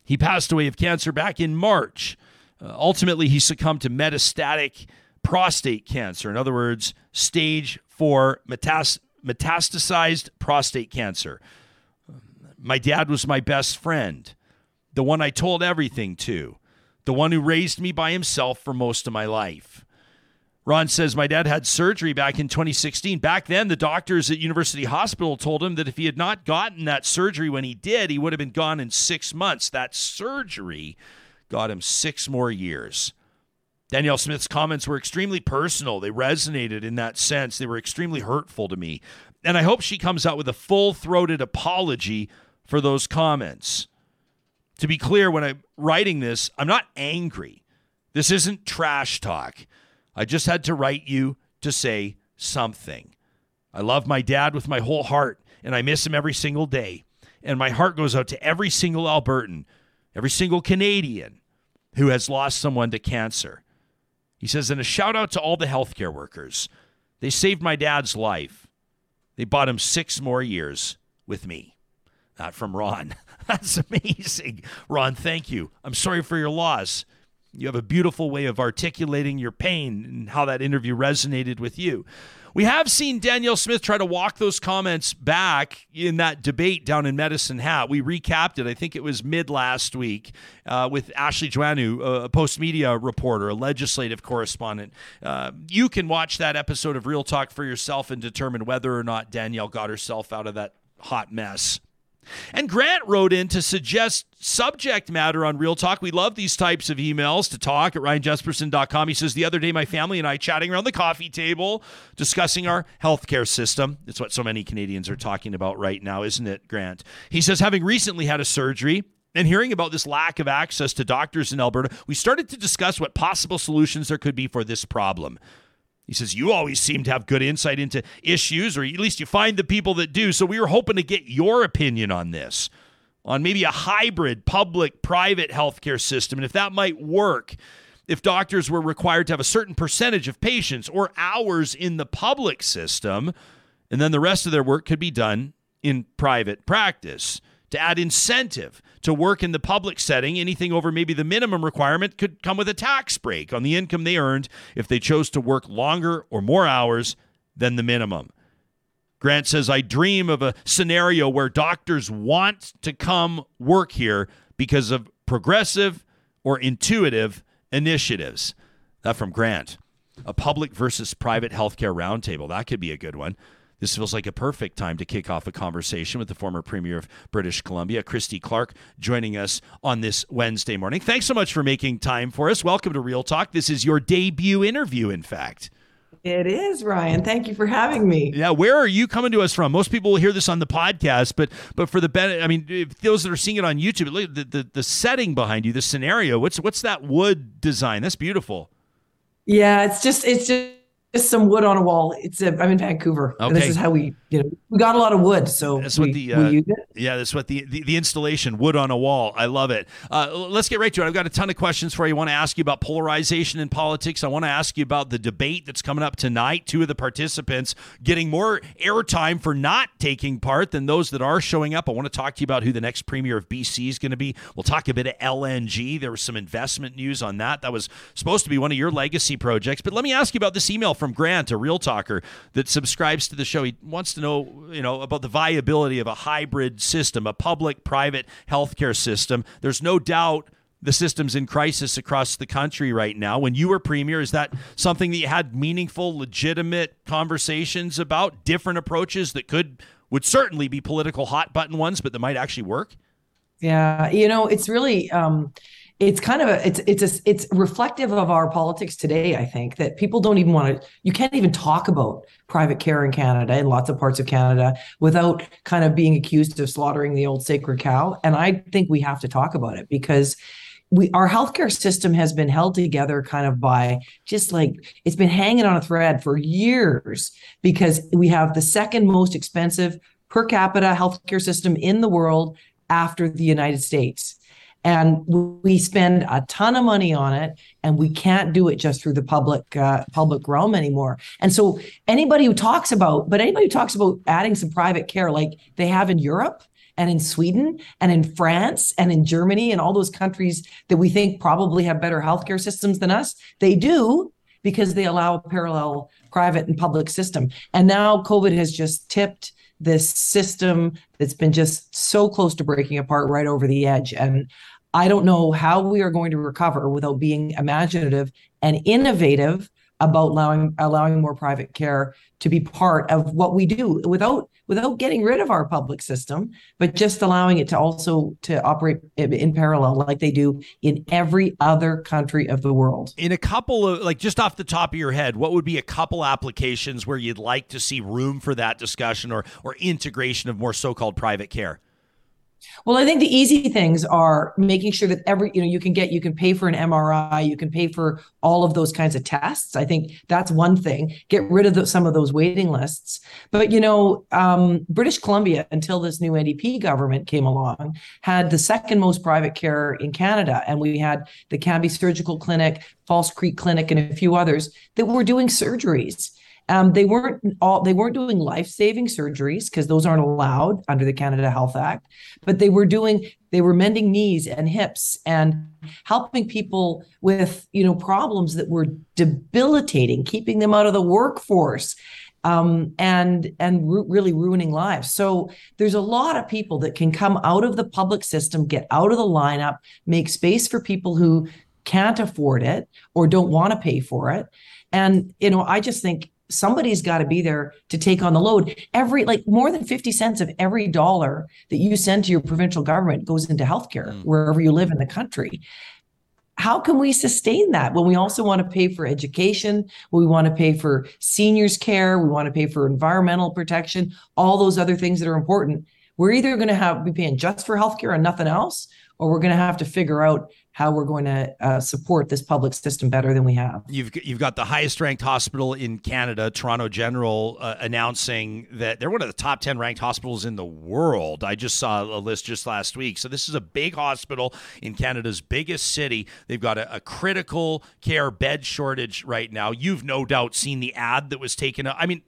He passed away of cancer back in March. Uh, ultimately, he succumbed to metastatic prostate cancer. In other words, stage four metas- metastasized prostate cancer. My dad was my best friend, the one I told everything to, the one who raised me by himself for most of my life. Ron says my dad had surgery back in 2016. Back then, the doctors at University Hospital told him that if he had not gotten that surgery when he did, he would have been gone in six months. That surgery got him six more years. Danielle Smith's comments were extremely personal. They resonated in that sense. They were extremely hurtful to me. And I hope she comes out with a full throated apology for those comments. To be clear, when I'm writing this, I'm not angry. This isn't trash talk. I just had to write you to say something. I love my dad with my whole heart, and I miss him every single day. And my heart goes out to every single Albertan, every single Canadian who has lost someone to cancer. He says, and a shout out to all the healthcare workers. They saved my dad's life. They bought him six more years with me. Not from Ron. That's amazing. Ron, thank you. I'm sorry for your loss. You have a beautiful way of articulating your pain and how that interview resonated with you. We have seen Danielle Smith try to walk those comments back in that debate down in Medicine Hat. We recapped it, I think it was mid last week, uh, with Ashley Joannou, a Postmedia reporter, a legislative correspondent. Uh, you can watch that episode of Real Talk for yourself and determine whether or not Danielle got herself out of that hot mess. And Grant wrote in to suggest subject matter on Real Talk. We love these types of emails to talk at ryanjespersen.com. He says, The other day, my family and I chatting around the coffee table discussing our healthcare system. It's what so many Canadians are talking about right now, isn't it, Grant? He says, Having recently had a surgery, and hearing about this lack of access to doctors in Alberta, we started to discuss what possible solutions there could be for this problem. He says, You always seem to have good insight into issues, or at least you find the people that do. So we were hoping to get your opinion on this, on maybe a hybrid public private healthcare system, and if that might work. If doctors were required to have a certain percentage of patients or hours in the public system, and then the rest of their work could be done in private practice to add incentive to work in the public setting. Anything over maybe the minimum requirement could come with a tax break on the income they earned if they chose to work longer or more hours than the minimum. Grant says, I dream of a scenario where doctors want to come work here because of progressive or intuitive initiatives. That from Grant. A public versus private healthcare roundtable. That could be a good one. This feels like a perfect time to kick off a conversation with the former Premier of British Columbia, Christy Clark, joining us on this Wednesday morning. Thanks so much for making time for us. Welcome to Real Talk. This is your debut interview, in fact. It is, Ryan. Thank you for having me. Yeah, where are you coming to us from? Most people will hear this on the podcast, but but for the benefit, I mean, if those that are seeing it on YouTube, look at the, the the setting behind you, the scenario. What's what's that wood design? That's beautiful. Yeah, it's just it's just just some wood on a wall. It's a, I'm in Vancouver. Okay. This is how we, you know, we got a lot of wood, so That's we, what the we uh, use it. yeah. That's what the, the the installation wood on a wall. I love it. Uh, let's get right to it. I've got a ton of questions for you. I want to ask you about polarization in politics. I want to ask you about the debate that's coming up tonight. Two of the participants getting more airtime for not taking part than those that are showing up. I want to talk to you about who the next premier of BC is going to be. We'll talk a bit of LNG. There was some investment news on that. That was supposed to be one of your legacy projects. But let me ask you about this email from Grant, a real talker that subscribes to the show. He wants to know, you know, about the viability of a hybrid system, a public-private healthcare system. There's no doubt the system's in crisis across the country right now. When you were premier, is that something that you had meaningful, legitimate conversations about? Different approaches that could would certainly be political hot button ones, but that might actually work. Yeah, you know, it's really um it's kind of a it's it's a, it's reflective of our politics today i think that people don't even want to you can't even talk about private care in canada in lots of parts of canada without kind of being accused of slaughtering the old sacred cow. And i think we have to talk about it because we our healthcare system has been held together kind of by just like it's been hanging on a thread for years because we have the second most expensive per capita healthcare system in the world after the United States and we spend a ton of money on it and we can't do it just through the public uh, public realm anymore. And so anybody who talks about but anybody who talks about adding some private care like they have in europe and in sweden and in france and in germany and all those countries that we think probably have better healthcare systems than us they do because they allow a parallel private and public system. And now covid has just tipped this system that's been just so close to breaking apart right over the edge. And I don't know how we are going to recover without being imaginative and innovative about allowing allowing more private care to be part of what we do without without getting rid of our public system but just allowing it to also to operate in parallel like they do in every other country of the world In a couple of like just off the top of your head, what would be a couple applications where you'd like to see room for that discussion or or integration of more so-called private care? Well, I think the easy things are making sure that every, you know, you can get, you can pay for an MRI, you can pay for all of those kinds of tests. I think that's one thing. Get rid of the, some of those waiting lists. But, you know, um, British Columbia, until this new NDP government came along, had the second most private care in Canada. And we had the Cambie Surgical Clinic, False Creek Clinic, and a few others that were doing surgeries. Um, they weren't all they weren't doing life-saving surgeries because those aren't allowed under the Canada Health Act, but they were doing they were mending knees and hips and helping people with you know problems that were debilitating, keeping them out of the workforce. Um, and and ru- really ruining lives. So there's a lot of people that can come out of the public system, get out of the lineup, make space for people who can't afford it or don't want to pay for it. And you know, I just think somebody's got to be there to take on the load. Every like more than 50 cents of every dollar that you send to your provincial government goes into healthcare mm. wherever you live in the country. How can we sustain that when we also want to pay for education, we want to pay for seniors care, we want to pay for environmental protection, all those other things that are important. We're either going to have be paying just for healthcare and nothing else, or we're going to have to figure out how we're going to uh, support this public system better than we have. You've you've got the highest ranked hospital in Canada, Toronto General, uh, announcing that they're one of the top ten ranked hospitals in the world. I just saw a list just last week. So this is a big hospital in Canada's biggest city. They've got a, a critical care bed shortage right now. You've no doubt seen the ad that was taken. Up. I mean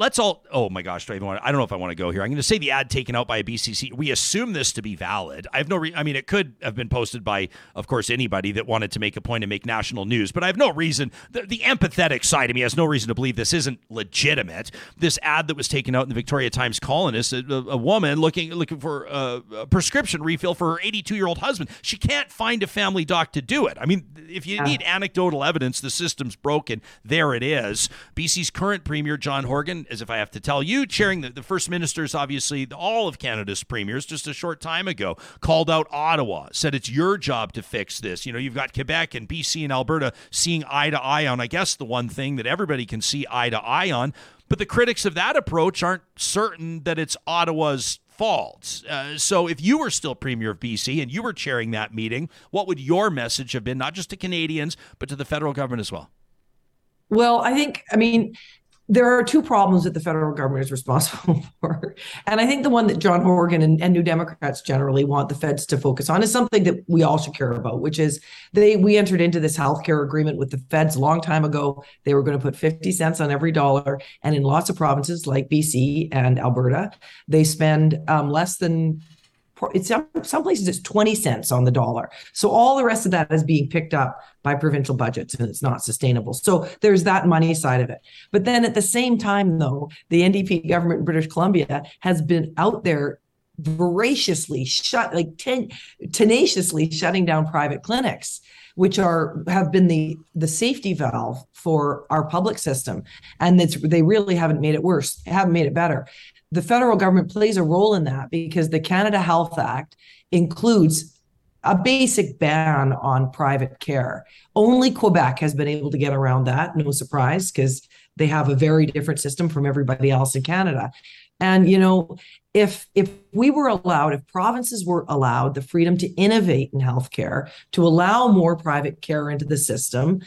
let's all oh my gosh do I, even want, I don't know if i want to go here. I'm going to say the ad taken out by a bcc we assume this to be valid. I have no re- i mean it could have been posted by of course anybody that wanted to make a point and make national news but i have no reason the, the empathetic side of me has no reason to believe this isn't legitimate. This ad that was taken out in the victoria times colonist a, a, woman looking looking for a, a, prescription refill for her 82 year old husband. She can't find a family doc to do it. I mean if you need anecdotal evidence the system's broken. There it is. Bc's current premier john horgan as if I have to tell you, chairing the, the First Ministers, obviously, all of Canada's premiers, just a short time ago, called out Ottawa, said it's your job to fix this. You know, you've got Quebec and BC and Alberta seeing eye to eye on, I guess, the one thing that everybody can see eye to eye on. But the critics of that approach aren't certain that it's Ottawa's fault. Uh, so if you were still Premier of BC and you were chairing that meeting, what would your message have been, not just to Canadians, but to the federal government as well? Well, I think, I mean, there are two problems that the federal government is responsible for. And I think the one that John Horgan and, and, New Democrats generally want the feds to focus on is something that we all should care about, which is they we entered into this healthcare agreement with the feds a long time ago. They were going to put 50 cents on every dollar. And in lots of provinces like BC and Alberta, they spend um, less than it's some, some places it's 20 cents on the dollar. So all the rest of that is being picked up by provincial budgets and it's not sustainable. So there's that money side of it. But then at the same time, though, the NDP government in British Columbia has been out there voraciously shut like ten, tenaciously shutting down private clinics which are have been the the safety valve for our public system and it's they really haven't made it worse haven't made it better the federal government plays a role in that because the Canada Health Act includes a basic ban on private care. Only Quebec has been able to get around that, no surprise, because they have a very different system from everybody else in Canada. And you know, if if we were allowed, if provinces were allowed the freedom to innovate in healthcare, to allow more private care into the system,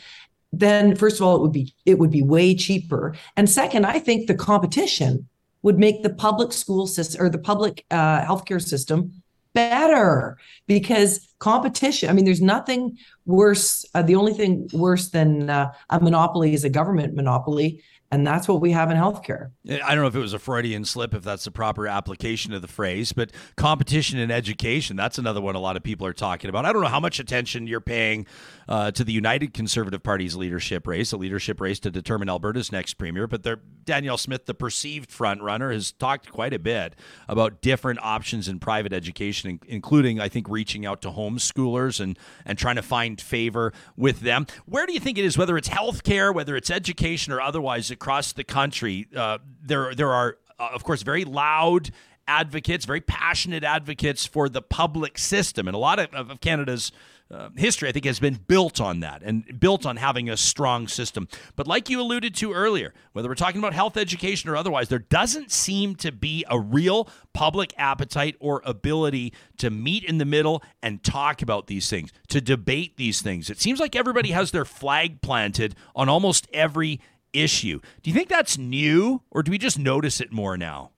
then first of all, it would be it would be way cheaper. And second, I think the competition would make the public school system or the public uh, healthcare system better. Because competition i mean there's nothing worse uh, the only thing worse than uh, a monopoly is a government monopoly and that's what we have in healthcare. I don't know if it was a Freudian slip, if that's the proper application of the phrase, but competition in education, that's another one a lot of people are talking about. I don't know how much attention you're paying uh, to the United Conservative Party's leadership race, a leadership race to determine Alberta's next premier. But Danielle Smith, the perceived front runner, has talked quite a bit about different options in private education, including, I think, reaching out to homeschoolers and, and trying to find favor with them. Where do you think it is, whether it's healthcare, whether it's education, or otherwise? Across the country, uh, there there are uh, of course very loud advocates, very passionate advocates for the public system, and a lot of, of Canada's uh, history, I think, has been built on that and built on having a strong system. But like you alluded to earlier, whether we're talking about health education or otherwise, there doesn't seem to be a real public appetite or ability to meet in the middle and talk about these things, to debate these things. It seems like everybody has their flag planted on almost every issue. Do you think that's new or do we just notice it more now?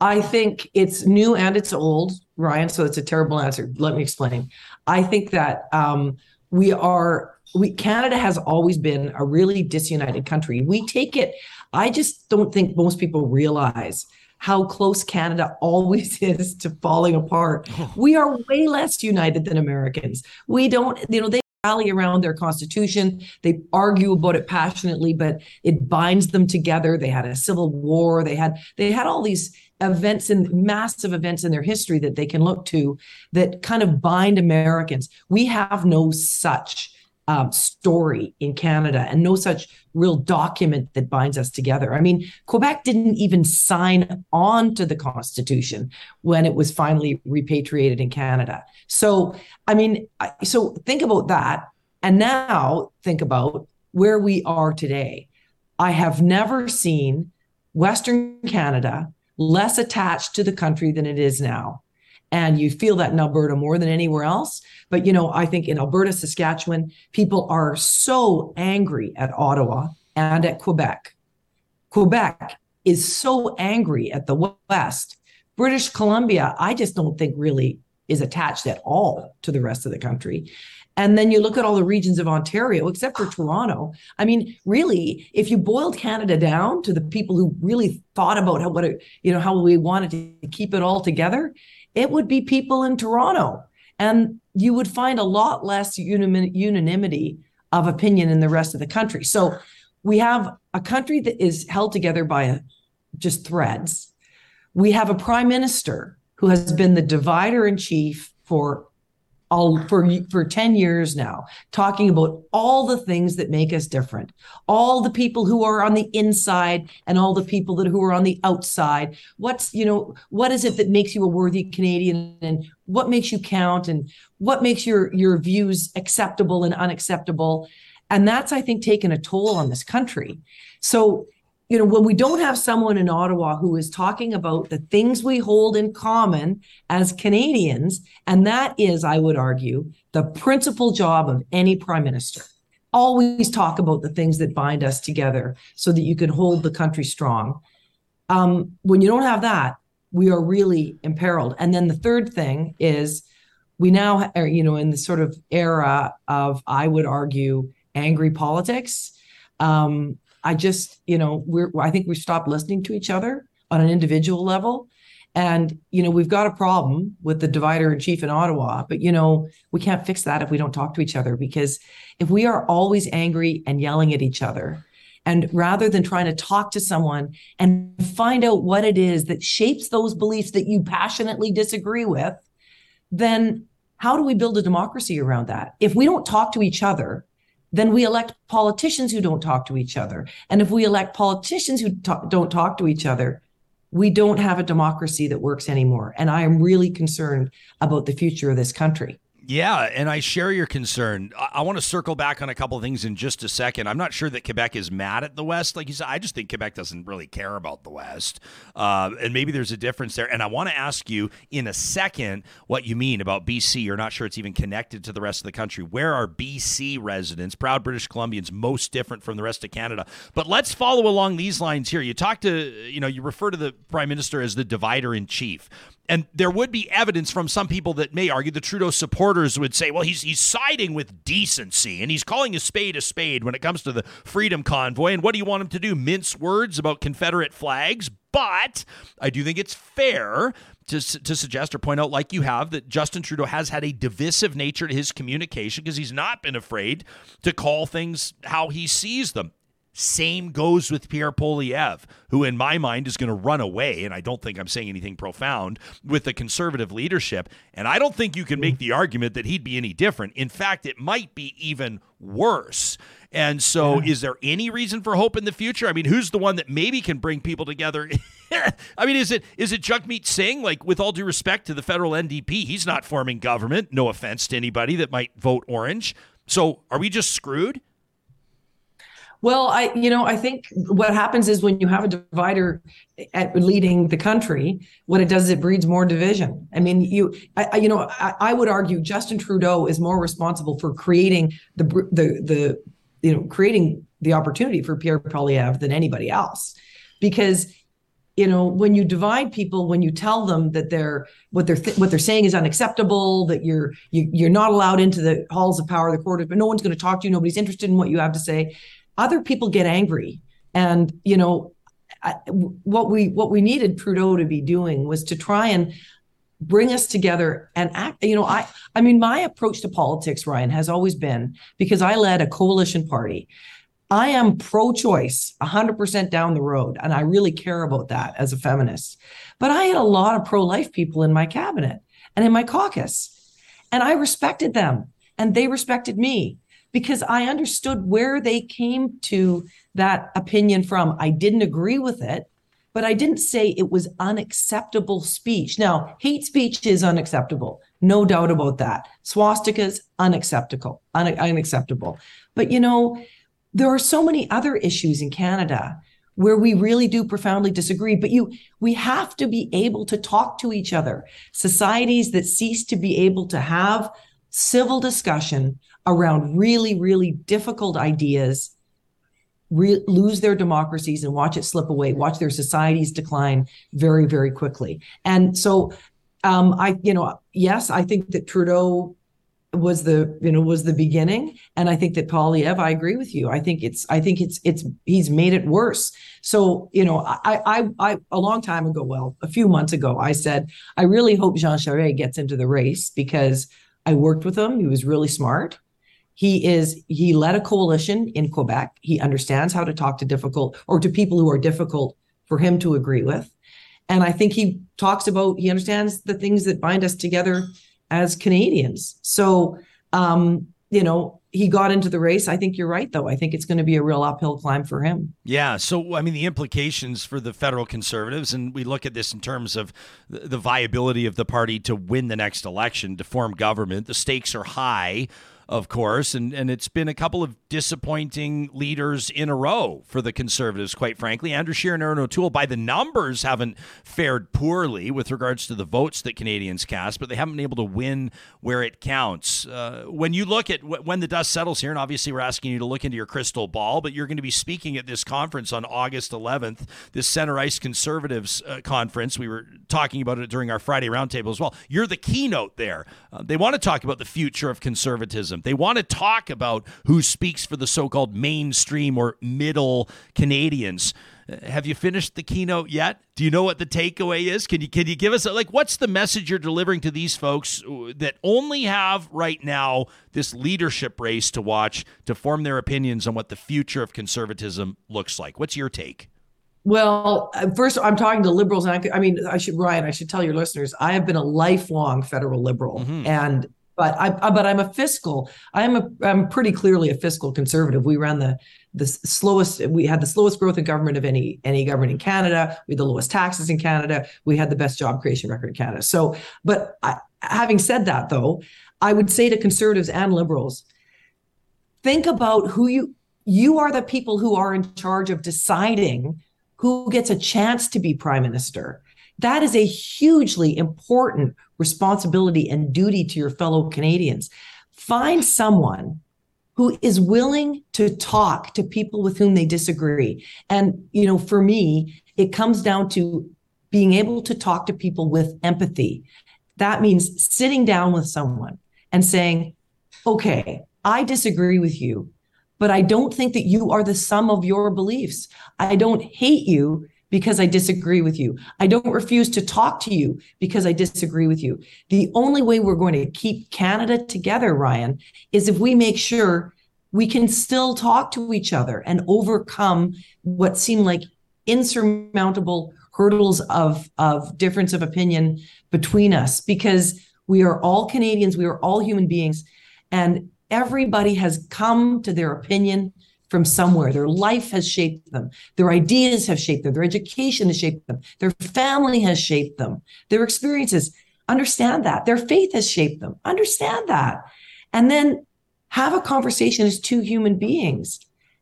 I think it's new and it's old, Ryan. So it's a terrible answer. Let me explain. I think that um, we are, we Canada has always been a really disunited country. We take it. I just don't think most people realize how close Canada always is to falling apart. We are way less united than Americans. We don't, you know, they rally around their constitution. They argue about it passionately, but it binds them together. They had a civil war. They had they had all these events and massive events in their history that they can look to that kind of bind Americans. We have no such um, story in Canada and no such real document that binds us together. I mean, Quebec didn't even sign on to the Constitution when it was finally repatriated in Canada. So, I mean, so think about that. And now think about where we are today. I have never seen Western Canada less attached to the country than it is now and you feel that in Alberta more than anywhere else. But you know, I think in Alberta, Saskatchewan, people are so angry at Ottawa and at Quebec. Quebec is so angry at the West. British Columbia, I just don't think really is attached at all to the rest of the country. And then you look at all the regions of Ontario, except for Toronto. I mean, really, if you boiled Canada down to the people who really thought about how what it, you know how we wanted to keep it all together, it would be people in Toronto. And you would find a lot less unanimity of opinion in the rest of the country. So we have a country that is held together by a, just threads. We have a prime minister who has been the divider in chief for all for for 10 years now talking about all the things that make us different. All the people who are on the inside and all the people that who are on the outside. What's you know what is it that makes you a worthy canadian? And what makes you count? And what makes your your views acceptable and unacceptable? And that's i think taken a toll on this country. So you know, when we don't have someone in Ottawa who is talking about the things we hold in common as Canadians, and that is, I would argue, the principal job of any prime minister. Always talk about the things that bind us together so that you can hold the country strong. Um, when you don't have that, we are really imperiled. And then the third thing is we now are, you know, in the sort of era of, I would argue, angry politics. Um, I just, you know, we're I think we've stopped listening to each other on an individual level. And, you know, we've got a problem with the divider in chief in Ottawa, but, you know, we can't fix that if we don't talk to each other because if we are always angry and yelling at each other, and rather than trying to talk to someone and find out what it is that shapes those beliefs that you passionately disagree with, then how do we build a democracy around that? If we don't talk to each other, then we elect politicians who don't talk to each other. And if we elect politicians who don't talk to each other, we don't have a democracy that works anymore. And I am really concerned about the future of this country. Yeah, and I share your concern. I, I want to circle back on a couple of things in just a second. I'm not sure that Quebec is mad at the West, like you said. I just think Quebec doesn't really care about the West, uh, and maybe there's a difference there. And I want to ask you in a second what you mean about BC. You're not sure it's even connected to the rest of the country. Where are BC residents, proud British Columbians, most different from the rest of Canada? But let's follow along these lines here. You talk to, you know, you refer to the Prime Minister as the divider in chief and there would be evidence from some people that may argue the Trudeau supporters would say, well, he's he's siding with decency and he's calling a spade a spade when it comes to the Freedom Convoy. And what do you want him to do? Mince words about Confederate flags? But I do think it's fair to, to suggest or point out, like you have, that Justin Trudeau has had a divisive nature to his communication because he's not been afraid to call things how he sees them. Same goes with Pierre Poilievre, who in my mind is going to run away, and I don't think I'm saying anything profound with the conservative leadership. And I don't think you can make the argument that he'd be any different. In fact, it might be even worse. And so, yeah. is there any reason for hope in the future? I mean, who's the one that maybe can bring people together? I mean, is it is it Jagmeet Singh? Like, with all due respect to the federal NDP, he's not forming government. No offense to anybody that might vote orange. So, are we just screwed? Well, I, you know, I think what happens is when you have a divider at leading the country, what it does is it breeds more division. I mean, you, I, you know, I, I would argue Justin Trudeau is more responsible for creating the the the you know creating the opportunity for Pierre Poilievre than anybody else, because you know when you divide people when you tell them that they're what they're th- what they're saying is unacceptable that you're you, you're not allowed into the halls of power the court but no one's going to talk to you nobody's interested in what you have to say other people get angry. And you know what we what we needed trudeau to be doing was to try and bring us together and act you know i i mean my approach to politics ryan has always been because i led a coalition party i am pro-choice 100% down the road and i really care about that as a feminist. But i had a lot of pro-life people in my cabinet and in my caucus and i respected them and they respected me because I understood where they came to that opinion from. I didn't agree with it, but I didn't say it was unacceptable speech. Now, hate speech is unacceptable. No doubt about that. Swastikas, unacceptable, un- unacceptable. But you know, there are so many other issues in Canada where we really do profoundly disagree but you we have to be able to talk to each other societies that cease to be able to have civil discussion around really, really difficult ideas re- lose their democracies and watch it slip away, watch their societies decline very, very quickly. And so, um, I, you know, yes, I think that Trudeau was the you know was the beginning. And i think that Poilievre i agree with you. I think it's i think it's it's he's made it worse. So you know i i i a long time ago well a few months ago i said i really hope jean charest gets into the race because i worked with him. He was really smart he is he led a coalition in Quebec. He understands how to talk to difficult or to people who are difficult for him to agree with. And I think he talks about he understands the things that bind us together as Canadians. So, um, you know, he got into the race. I think you're right, though. I think it's going to be a real uphill climb for him. Yeah. So, I mean, the implications for the federal conservatives, and we look at this in terms of the viability of the party to win the next election, to form government. The stakes are high of course, and, and it's been a couple of disappointing leaders in a row for the Conservatives, quite frankly. Andrew Scheer and Erin O'Toole, by the numbers, haven't fared poorly with regards to the votes that Canadians cast, but they haven't been able to win where it counts. Uh, when you look at w- when the dust settles here, and obviously we're asking you to look into your crystal ball, but you're going to be speaking at this conference on August 11th, this Center Ice Conservatives uh, conference. We were talking about it during our Friday roundtable as well. You're the keynote there. Uh, they want to talk about the future of conservatism. They want to talk about who speaks for the so called mainstream or middle Canadians. Uh, have you finished the keynote yet? Do you know what the takeaway is? Can you can you give us a, like what's the message you're delivering to these folks uh, that only have right now this leadership race to watch to form their opinions on what the future of conservatism looks like? What's your take? Well, uh, first, I'm talking to liberals, and I, I, mean, I should, Ryan, I should tell your listeners, I have been a lifelong federal liberal, mm-hmm. and but I but I'm a fiscal. I'm a I'm pretty clearly a fiscal conservative. We ran the the slowest we had the slowest growth in government of any any government in Canada. We had the lowest taxes in Canada. We had the best job creation record in Canada. So, but I, having said that, though, I would say to conservatives and liberals, think about who you you are the people who are in charge of deciding who gets a chance to be prime minister. That is a hugely important responsibility and duty to your fellow Canadians. Find someone who is willing to talk to people with whom they disagree. And, you know, for me, it comes down to being able to talk to people with empathy. That means sitting down with someone and saying, okay, I disagree with you, but I don't think that you are the sum of your beliefs. I don't hate you because I disagree with you. I don't refuse to talk to you because I disagree with you. The only way we're going to keep Canada together, Ryan, is if we make sure we can still talk to each other and overcome what seem like insurmountable hurdles of, of difference of opinion between us because we are all Canadians, we are all human beings, and everybody has come to their opinion from somewhere. Their life has shaped them. Their ideas have shaped them. Their education has shaped them. Their family has shaped them. Their experiences. Understand that. Their faith has shaped them. Understand that. And then have a conversation as two human beings.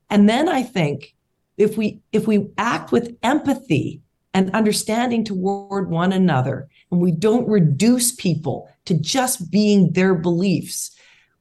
And then I think if we if we act with empathy and understanding toward one another and we don't reduce people to just being their beliefs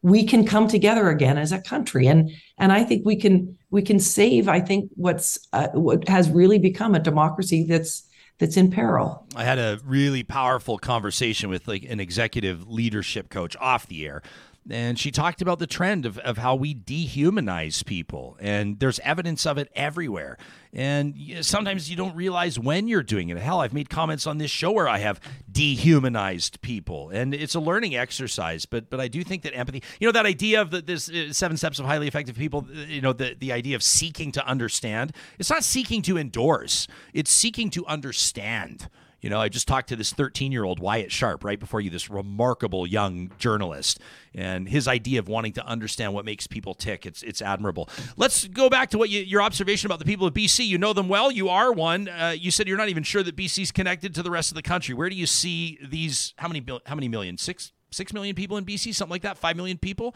we can come together again as a country. And and i think we can we can save i think what's uh, what has really become a democracy that's that's in peril. I had a really powerful conversation with like an executive leadership coach off the air and she talked about the trend of, of how we dehumanize people. And there's evidence of it everywhere. And sometimes you don't realize when you're doing it. Hell i've made comments on this show where i have dehumanized people. And it's a learning exercise but but i do think that empathy you know that idea of the, this uh, seven steps of highly effective people uh, you know the, the idea of seeking to understand it's not seeking to endorse. It's seeking to understand you know, I just talked to this 13 year old Wyatt Sharpe right before you, this remarkable young journalist, and his idea of wanting to understand what makes people tick. It's it's admirable. Let's go back to what you, your observation about the people of BC. You know them well. You are one. Uh, you said you're not even sure that BC's connected to the rest of the country. Where do you see these? How many? How many million? Six six million people in BC, something like that. Five million people.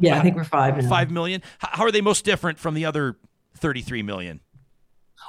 Yeah, I think we're five. Now. Five million. How are they most different from the other 33 million?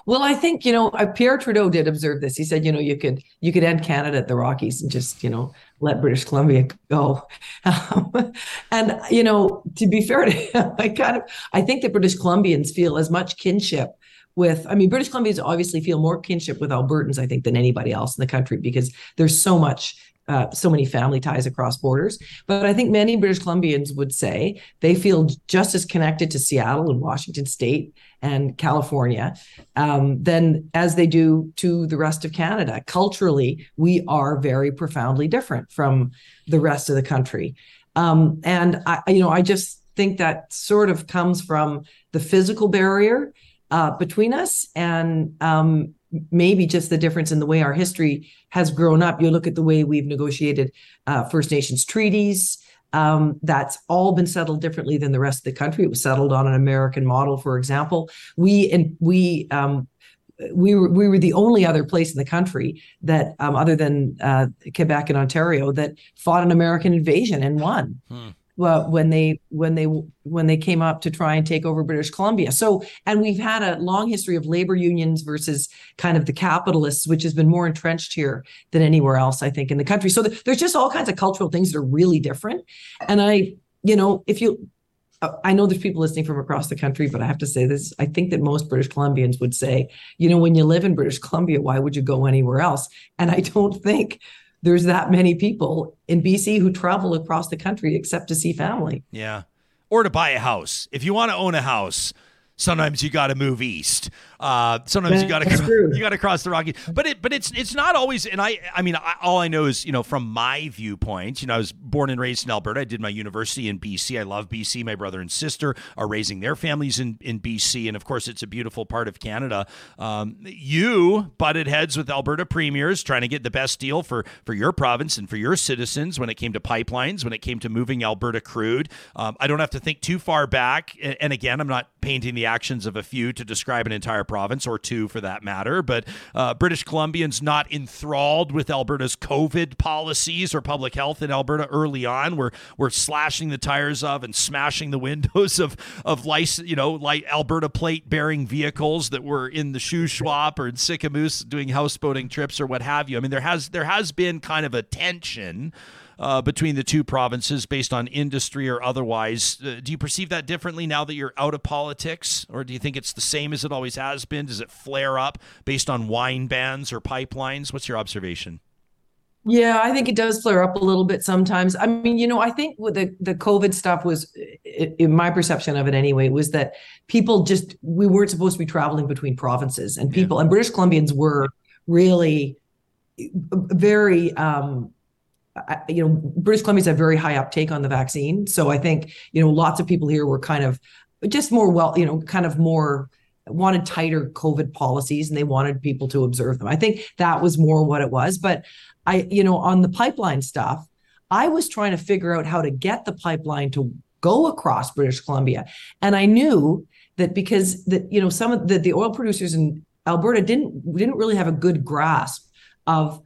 Well, I think you know uh, Pierre Trudeau did observe this. He said, you know, you could you could end Canada at the Rockies and just you know let British Columbia go. Um, and you know, to be fair to him, I kind of I think that British Columbians feel as much kinship with. I mean, British Columbians obviously feel more kinship with Albertans, I think, than anybody else in the country because there's so much uh, so many family ties across borders. But I think many British Columbians would say they feel just as connected to Seattle and Washington State and California um, than as they do to the rest of Canada. Culturally, we are very profoundly different from the rest of the country. Um, and I, you know, I just think that sort of comes from the physical barrier uh, between us and um, maybe just the difference in the way our history has grown up. You look at the way we've negotiated uh, First Nations treaties. Um, that's all been settled differently than the rest of the country. It was settled on an American model, for example. We and we um, we were we were the only other place in the country that, um, other than uh, Quebec and Ontario, that fought an American invasion and won. Hmm well, when they when they when they came up to try and take over British Columbia. So, and we've had a long history of labor unions versus kind of the capitalists, which has been more entrenched here than anywhere else, I think, in the country. So th- there's just all kinds of cultural things that are really different. And I, you know, if you I know there's people listening from across the country, but I have to say this. I think that most British Columbians would say, you know, when you live in British Columbia, why would you go anywhere else? And I don't think there's that many people in BC who travel across the country except to see family. Yeah. Or to buy a house. If you want to own a house, sometimes you got to move east. Uh, sometimes you got to you got to cross the Rockies, but it but it's it's not always. And I I mean I, all I know is you know from my viewpoint, you know I was born and raised in Alberta. I did my university in BC. I love BC. My brother and sister are raising their families in in BC, and of course it's a beautiful part of Canada. Um, you butted heads with Alberta premiers trying to get the best deal for for your province and for your citizens when it came to pipelines, when it came to moving Alberta crude. Um, I don't have to think too far back. And again, I'm not painting the actions of a few to describe an entire province or two for that matter. But uh, British Columbians not enthralled with Alberta's COVID policies or public health in Alberta early on. We're we're slashing the tires of and smashing the windows of of license, you know, like Alberta plate bearing vehicles that were in the Shuswap or in Sicamous doing houseboating trips or what have you. I mean, there has there has been kind of a tension uh, between the two provinces based on industry or otherwise. Uh, do you perceive that differently now that you're out of politics, or do you think it's the same as it always has been? Does it flare up based on wine bans or pipelines? What's your observation? Yeah, I think it does flare up a little bit sometimes. I mean, you know, I think with the the COVID stuff was, in my perception of it anyway, was that people just we weren't supposed to be traveling between provinces, and people yeah. and British Columbians were really very um, you know, British Columbia's a very high uptake on the vaccine. So I think, you know, lots of people here were kind of just more well, you know, kind of more wanted tighter COVID policies and they wanted people to observe them. I think that was more what it was. But I, you know, on the pipeline stuff, I was trying to figure out how to get the pipeline to go across British Columbia. And I knew that because that, you know, some of the, the oil producers in Alberta didn't didn't really have a good grasp of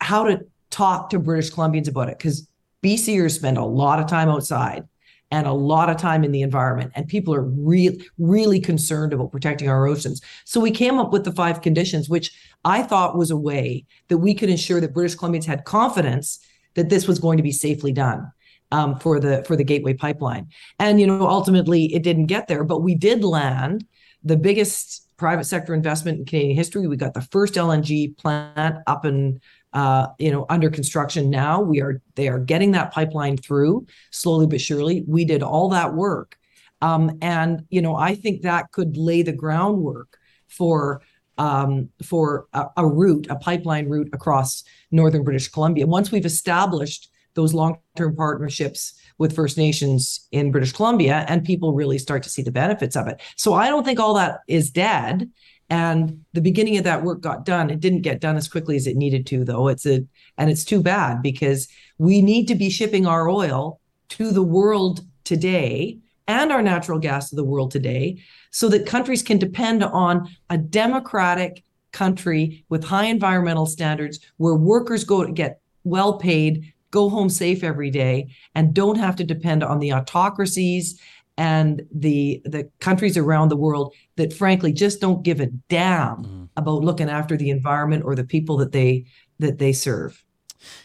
how to talk to British Columbians about it because BCers spend a lot of time outside and a lot of time in the environment and people are really really concerned about protecting our oceans. So we came up with the five conditions which i thought was a way that we could ensure that british columbians had confidence that this was going to be safely done um, for the for the gateway pipeline. And you know ultimately it didn't get there but we did land the biggest private sector investment in canadian history. We got the first lng plant up and uh, you know, under construction now. We are they are getting that pipeline through slowly but surely. We did all that work, um, and you know, I think that could lay the groundwork for um, for a, a route, a pipeline route across northern British Columbia. Once we've established those long-term partnerships with First Nations in British Columbia, and people really start to see the benefits of it. So I don't think all that is dead. And the beginning of that work got done. It didn't get done as quickly as it needed to, though. It's a and it's too bad because we need to be shipping our oil to the world today and our natural gas to the world today so that countries can depend on a democratic country with high environmental standards where workers go to get well paid go home safe every day and don't have to depend on the autocracies and the the countries around the world that frankly just don't give a damn mm-hmm. about looking after the environment or the people that they that they serve.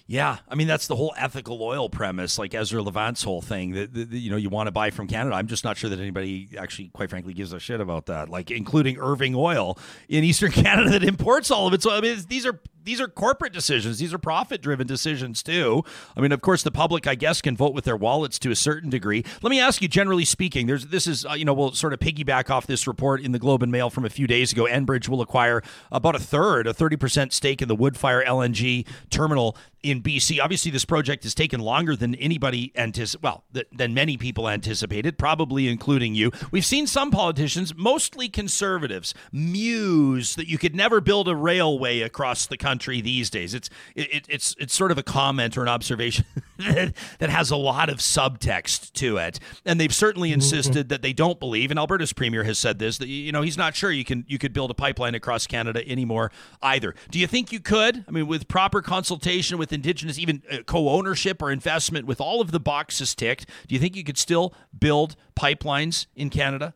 Yeah, I mean that's the whole ethical oil premise, like Ezra Levant's whole thing that, that, that, you know you want to buy from Canada. I'm just not sure that anybody actually, quite frankly, gives a shit about that. Like including Irving Oil in Eastern Canada that imports all of it. So I mean, these are these are corporate decisions. These are profit driven decisions too. I mean, of course, the public, I guess, can vote with their wallets to a certain degree. Let me ask you, generally speaking, there's this is uh, you know we'll sort of piggyback off this report in the Globe and Mail from a few days ago. Enbridge will acquire about a third, a thirty percent stake in the Woodfibre LNG terminal in BC. Obviously, this project has taken longer than anybody anticipated. Well, th- than many people anticipated, probably including you. We've seen some politicians, mostly conservatives, muse that you could never build a railway across the country these days. It's it, it's it's sort of a comment or an observation that, that has a lot of subtext to it, and they've certainly mm-hmm. insisted that they don't believe. And Alberta's premier has said this that you know he's not sure you can you could build a pipeline across Canada anymore either. Do you think you could? I mean, with proper consultation with Indigenous, even uh, co-ownership or investment, with all of the boxes ticked, do you think you could still build pipelines in Canada?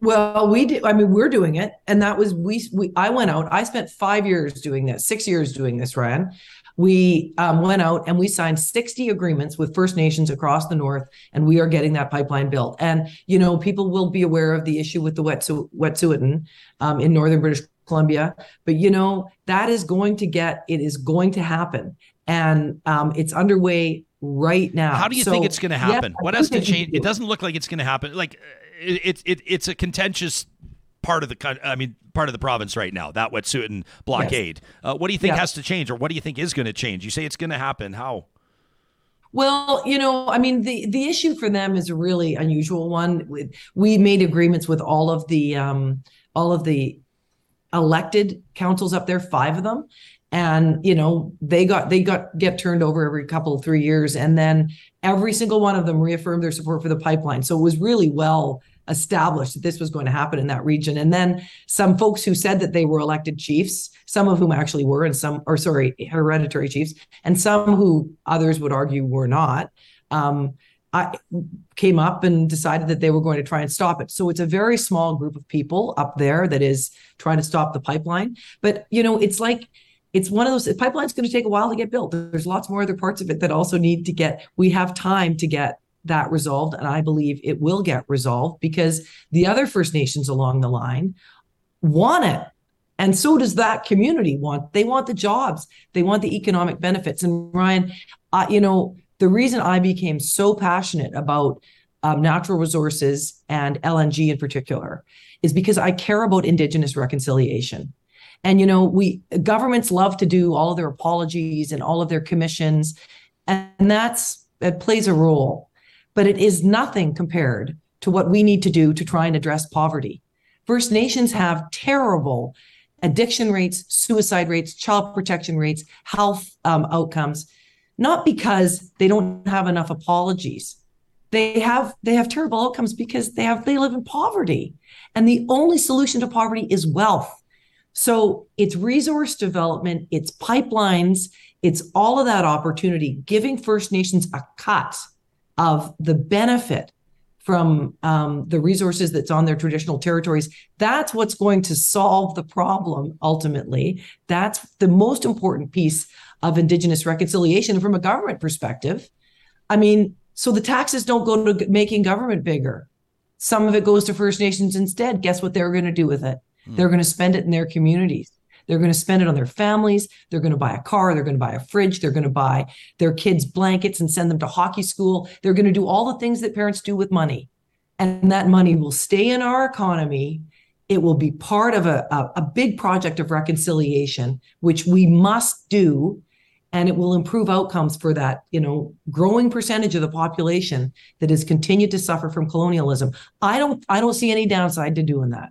Well, we do. I mean, we're doing it, and that was we. We I went out. I spent five years doing this, six years doing this, Ryan. We um, went out and we signed 60 agreements with First Nations across the north, and we are getting that pipeline built. And you know, people will be aware of the issue with the Wet'suwet'en um, in northern British Columbia, but you know that is going to get. It is going to happen, and um, it's underway right now. How do you so, think it's going to happen? Yeah, what has to change? It doesn't look like it's going to happen. Like it's it, it, it's a contentious part of the I mean part of the province right now. That Wet'suwet'en blockade. Yes. Uh, what do you think yeah. has to change, or what do you think is going to change? You say it's going to happen. How? Well, you know, I mean, the the issue for them is a really unusual one. We made agreements with all of the um, all of the elected councils up there, five of them, and you know they got they got get turned over every couple three years. And then every single one of them reaffirmed their support for the pipeline. So it was really well established that this was going to happen in that region. And then some folks who said that they were elected chiefs some of whom actually were and some or sorry hereditary chiefs and some who others would argue were not um, I came up and decided that they were going to try and stop it. So it's a very small group of people up there that is trying to stop the pipeline. But you know, it's like it's one of those the pipeline's going to take a while to get built. There's lots more other parts of it that also need to get. We have time to get that resolved, and I believe it will get resolved because the other First Nations along the line want it. And so does that community want. They want the jobs. They want the economic benefits. And Ryan, uh, you know, the reason I became so passionate about um, natural resources and LNG in particular is because I care about Indigenous reconciliation. And you know, we governments love to do all of their apologies and all of their commissions, and that's it plays a role, but it is nothing compared to what we need to do to try and address poverty. First Nations have terrible addiction rates, suicide rates, child protection rates, health um, outcomes, not because they don't have enough apologies. They have they have terrible outcomes because they have they live in poverty, and the only solution to poverty is wealth. So it's resource development, it's pipelines, it's all of that opportunity, giving First Nations a cut of the benefit from um, the resources that's on their traditional territories. That's what's going to solve the problem ultimately. That's the most important piece of Indigenous reconciliation from a government perspective. I mean, so the taxes don't go to making government bigger. Some of it goes to First Nations instead. Guess what they're going to do with it? Mm. They're going to spend it in their communities. They're going to spend it on their families. They're going to buy a car. They're going to buy a fridge. They're going to buy their kids blankets and send them to hockey school. They're going to do all the things that parents do with money. And that money will stay in our economy. It will be part of a, a, a big project of reconciliation, which we must do. And it will improve outcomes for that, you know, growing percentage of the population that has continued to suffer from colonialism. I don't I don't see any downside to doing that.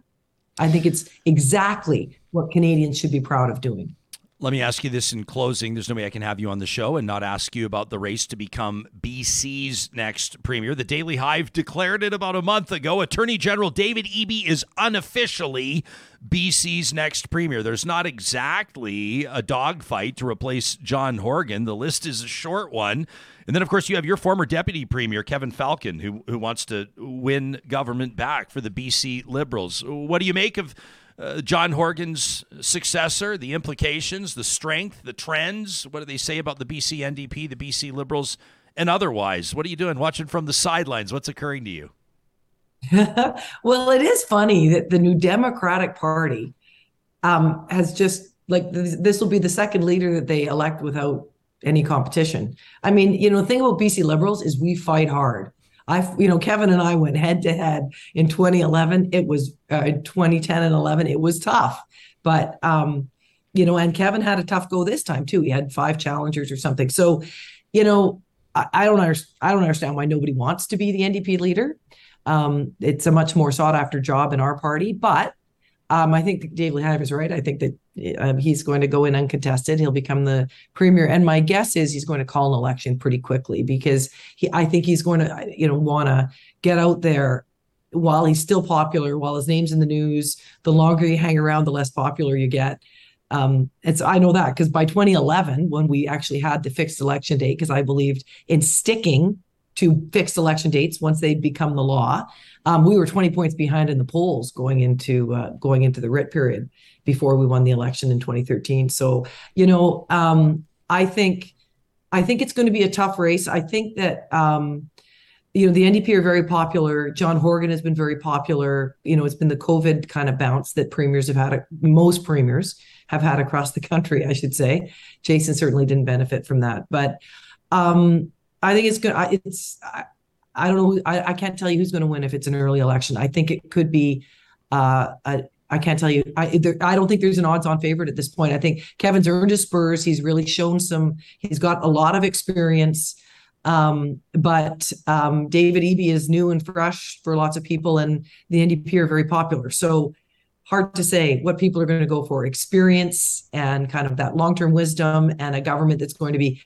I think it's exactly what Canadians should be proud of doing. Let me ask you this in closing. There's no way I can have you on the show and not ask you about the race to become BC's next premier. The Daily Hive declared it about a month ago. Attorney General David Eby is unofficially BC's next premier. There's not exactly a dogfight to replace John Horgan. The list is a short one. And then, of course, you have your former deputy premier, Kevin Falcon, who, who wants to win government back for the BC Liberals. What do you make of uh, John Horgan's successor, the implications, the strength, the trends? What do they say about the BC NDP, the BC Liberals, and otherwise? What are you doing watching from the sidelines? What's occurring to you? well, it is funny that the New Democratic Party um, has just like this, this will be the second leader that they elect without any competition. I mean, you know, the thing about BC Liberals is we fight hard. I, you know, Kevin and I went head to head in 2011. It was uh, 2010 and 11. It was tough, but um, you know, and Kevin had a tough go this time too. He had five challengers or something. So, you know, I, I don't understand. I don't understand why nobody wants to be the NDP leader. Um, it's a much more sought after job in our party, but um, I think Daily Hive is right. I think that um, he's going to go in uncontested. He'll become the premier, and my guess is he's going to call an election pretty quickly because he. I think he's going to, you know, want to get out there while he's still popular, while his name's in the news. The longer you hang around, the less popular you get. Um, it's I know that because by 2011, when we actually had the fixed election date, because I believed in sticking to fixed election dates once they become the law, um, we were 20 points behind in the polls going into uh, going into the writ period before we won the election in 2013. So you know, um, I think I think it's going to be a tough race. I think that um, you know the NDP are very popular. John Horgan has been very popular. You know, it's been the COVID kind of bounce that premiers have had. Most premiers have had across the country, I should say. Jason certainly didn't benefit from that, but um, I think it's good. It's I, don't know. I, I, can't tell you who's going to win if it's an early election. I think it could be. Uh, can't tell you. I there, I don't think there's an odds-on favorite at this point. I think Kevin's earned his spurs. He's really shown some. He's got a lot of experience. Um, but um, David Eby is new and fresh for lots of people, and the NDP are very popular. So hard to say what people are going to go for experience and kind of that long-term wisdom and a government that's going to be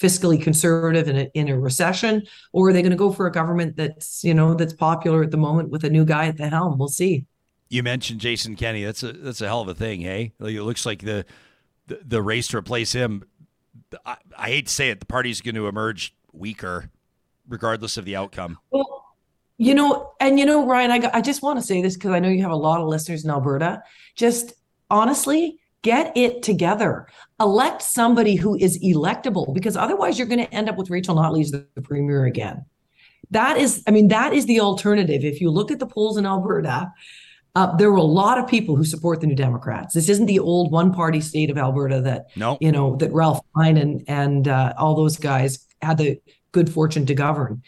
fiscally conservative in a, in a recession or are they going to go for a government that's you know that's popular at the moment with a new guy at the helm? We'll see. You mentioned jason kenney. That's a that's a hell of a thing hey? It looks like the the, the race to replace him I, I hate to say it the party's going to emerge weaker regardless of the outcome. Well you know, and you know, Ryan, I, I just want to say this because I know you have a lot of listeners in Alberta. Just honestly, get it together. Elect somebody who is electable because otherwise you're going to end up with Rachel Notley as the, premier again. That is, I mean, that is the alternative. If you look at the polls in Alberta, uh, there were a lot of people who support the New Democrats. This isn't the old one-party state of Alberta that no. you know that Ralph Klein and and uh, all those guys had the good fortune to govern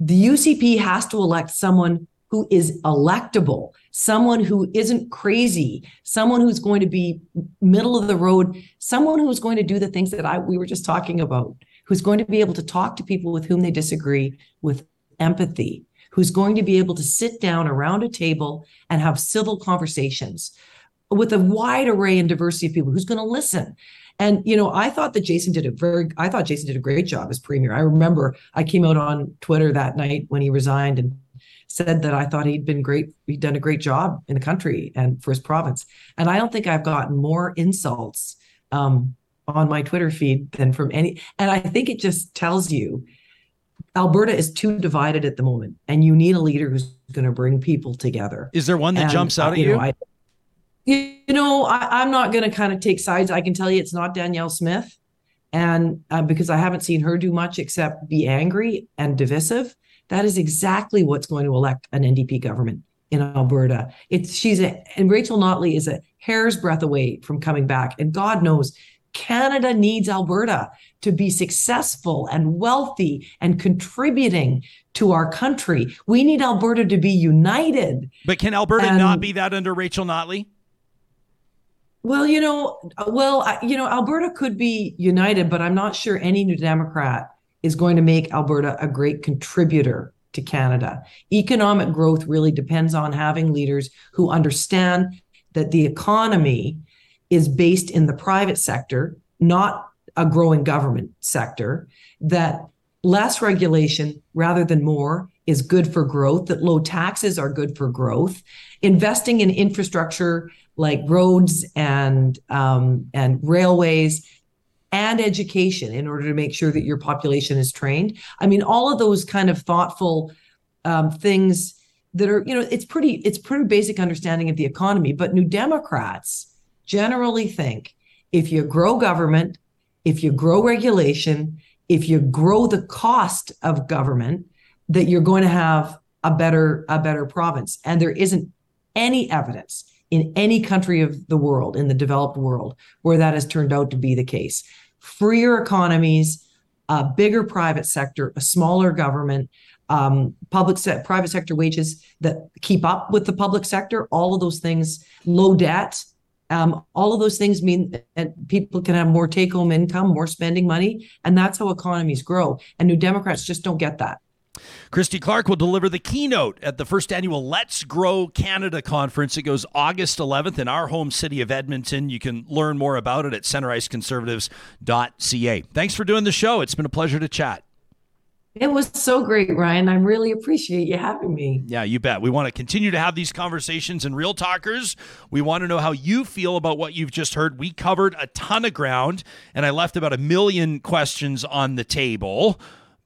the UCP has to elect someone who is electable, someone who isn't crazy, someone who's going to be middle of the road, someone who's going to do the things that I we were just talking about, who's going to be able to talk to people with whom they disagree with empathy, who's going to be able to sit down around a table and have civil conversations with a wide array and diversity of people who's going to listen and you know, I thought that Jason did a very I thought Jason did a great job as premier. I remember I came out on Twitter that night when he resigned and said that I thought he'd been great, he'd done a great job in the country and for his province. And I don't think I've gotten more insults um, on my Twitter feed than from any. And I think it just tells you Alberta is too divided at the moment, and you need a leader who's going to bring people together. Is there one that and, jumps out uh, at you? Know, I, you know, I, am not going to kind of take sides. I can tell you it's not Danielle Smith. And uh, because I haven't seen her do much except be angry and divisive, that is exactly what's going to elect an NDP government in Alberta. It's she's a and Rachel Notley is a hair's breadth away from coming back. And God knows Canada needs Alberta to be successful and wealthy and contributing to our country. We need Alberta to be united. But can Alberta and, not be that under Rachel Notley? Well, you know, well, you know, Alberta could be united, but I'm not sure any New Democrat is going to make Alberta a great contributor to Canada. Economic growth really depends on having leaders who understand that the economy is based in the private sector, not a growing government sector, that less regulation rather than more is good for growth, that low taxes are good for growth, investing in infrastructure like roads and um, and railways and education in order to make sure that your population is trained. I mean, all of those kind of thoughtful um, things that are, you know, it's pretty it's pretty basic understanding of the economy. But New Democrats generally think if you grow government, if you grow regulation, if you grow the cost of government, that you're going to have a better a better province. And there isn't any evidence in any country of the world, in the developed world, where that has turned out to be the case. Freer economies, a bigger private sector, a smaller government, um, public se- private sector wages that keep up with the public sector, all of those things, low debt, um, all of those things mean that people can have more take home income, more spending money, and that's how economies grow. And New Democrats just don't get that. Christy Clark will deliver the keynote at the first annual Let's Grow Canada conference. It goes August 11th in our home city of Edmonton. You can learn more about it at centreiceconservatives.ca. Thanks for doing the show. It's been a pleasure to chat. It was so great, Ryan. I really appreciate you having me. Yeah, you bet. We want to continue to have these conversations and real talkers. We want to know how you feel about what you've just heard. We covered a ton of ground and I left about a million questions on the table.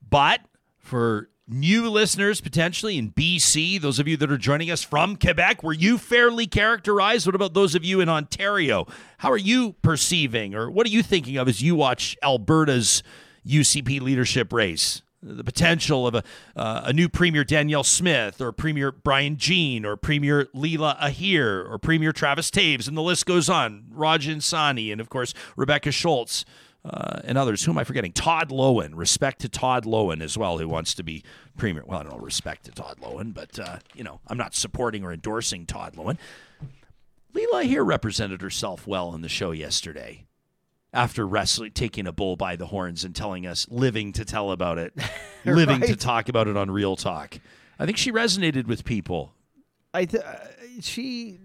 But for new listeners potentially in BC, those of you that are joining us from Quebec, were you fairly characterized? What about those of you in Ontario? How are you perceiving or what are you thinking of as you watch Alberta's UCP leadership race? the potential of a, uh, a new Premier Danielle Smith or Premier Brian Jean or Premier Leela Aheer or Premier Travis Toews, and the list goes on. Rajan Sawhney and, of course, Rebecca Schulz uh, and others. Who am I forgetting? Todd Loewen. Respect to Todd Loewen as well, who wants to be Premier. Well, I don't know respect to Todd Loewen, but, uh, you know, I'm not supporting or endorsing Todd Loewen. Leela Aheer represented herself well on the show yesterday after wrestling, taking a bull by the horns and telling us, living to tell about it, living to talk about it on Real Talk. I think she resonated with people. I th- uh, she,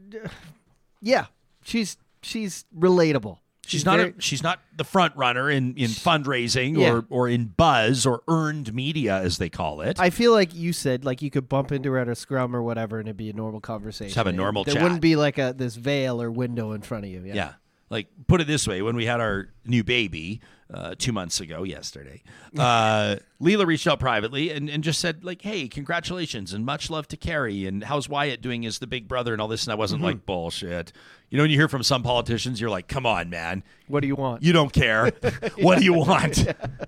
yeah, she's she's relatable. She's, not very- a, she's not the front runner in, in fundraising Yeah. or, or in buzz or earned media as they call it. I feel like you said like you could bump into her at a scrum or whatever, and it'd be a normal conversation. have a And normal There wouldn't be like a this veil or window in front of you. Yeah. Yeah. Like, put it this way when we had our new baby uh, two months ago, yesterday, uh, Leela reached out privately and, and just said, like, hey, congratulations and much love to Carrie. And how's Wyatt doing as the big brother and all this? And I wasn't like, bullshit. You know, when you hear from some politicians, you're like, come on, man. What do you want? You don't care. what do you want?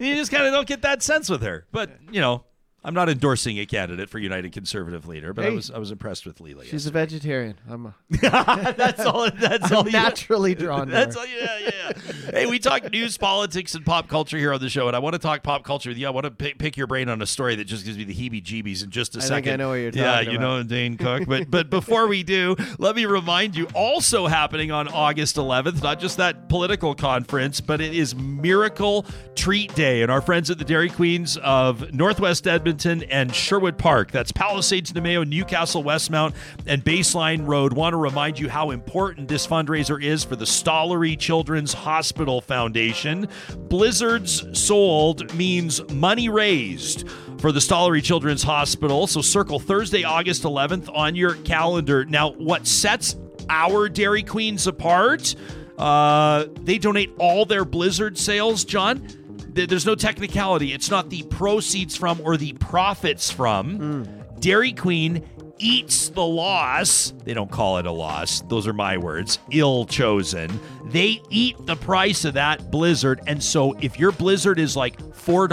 You just kind of don't get that sense with her. But, you know, I'm not endorsing a candidate for United Conservative Leader, but I was I was impressed with Leela. She's a vegetarian. I'm a, that's all. That's all. you- naturally drawn. to That's her. all, yeah, yeah. yeah. hey, we talk news, politics, and pop culture here on the show, and I want to talk pop culture with you. I want to pick, pick your brain on a story that just gives me the heebie-jeebies in just a I second. think I know what you're talking Yeah, you about. know Dane Cook. But but before we do, let me remind you. Also happening on August 11th, not just that political conference, but it is Miracle Treat Day, and our friends at the Dairy Queens of Northwest Edmonton and Sherwood Park. That's Palisades, Namao, Newcastle, Westmount, and Baseline Road. Want to remind you how important this fundraiser is for the Stollery Children's Hospital Foundation. Blizzards sold means money raised for the Stollery Children's Hospital. So circle Thursday, August 11th on your calendar. Now, what sets our Dairy Queens apart? Uh, they donate all their Blizzard sales, John. Th- There's no technicality. It's not the proceeds from or the profits from. Hmm. Dairy Queen eats the loss. They don't call it a loss. Those are my words. Ill chosen. They eat the price of that Blizzard. And so if your Blizzard is like $4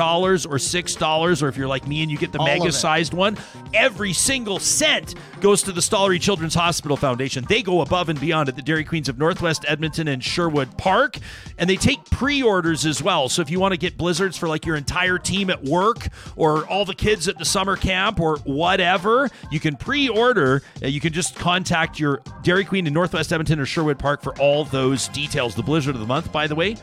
or $6, or if you're like me and you get the All mega sized one, every single cent goes to the Stollery Children's Hospital Foundation. They go above and beyond at the Dairy Queens of Northwest Edmonton and Sherwood Park. And they take pre orders as well. So if you want to get Blizzards for like your entire team at work or all the kids at the summer camp or whatever, you can pre order. Uh, you can just contact your Dairy Queen in Northwest Edmonton or Sherwood Park for all those details. The Blizzard of the month, by the way,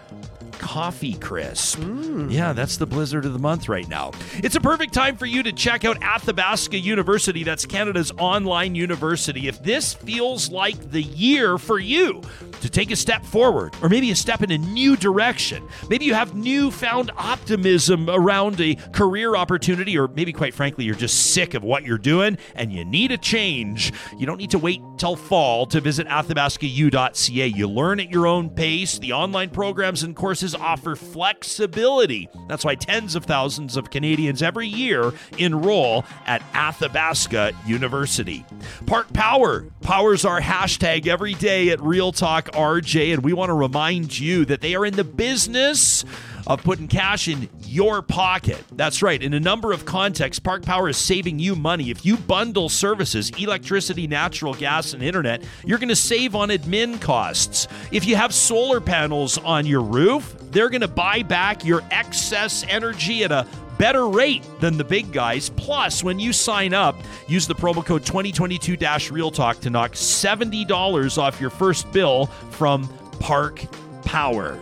Coffee Crisp. Mm. Yeah, that's the blizzard of the month right now. It's a perfect time for you to check out Athabasca University. That's Canada's online university. If this feels like the year for you to take a step forward or maybe a step in a new direction, maybe you have newfound optimism around a career opportunity, or maybe quite frankly, you're just sick of what you're doing and you need a change, you don't need to wait fall to visit athabascau.ca. You learn at your own pace. The online programs and courses offer flexibility. That's why tens of thousands of Canadians every year enroll at Athabasca University. Park Power powers our hashtag every day at Real Talk RJ, and we want to remind you that they are in the business of putting cash in your pocket. That's right. In a number of contexts, Park Power is saving you money. If you bundle services, electricity, natural gas, and internet, you're going to save on admin costs. If you have solar panels on your roof, they're going to buy back your excess energy at a better rate than the big guys. Plus, when you sign up, use the promo code 2022 Real Talk to knock $70 off your first bill from Park Power.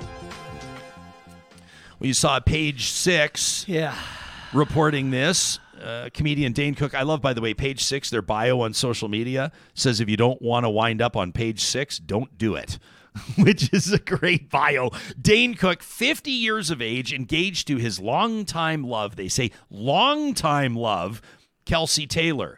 You saw page six Yeah. reporting this. Uh, comedian Dane Cook. I love, by the way, page six, their bio on social media says if you don't want to wind up on page six, don't do it. Which is a great bio. Dane Cook, 50 years of age, engaged to his longtime love. They say longtime love, Kelsi Taylor,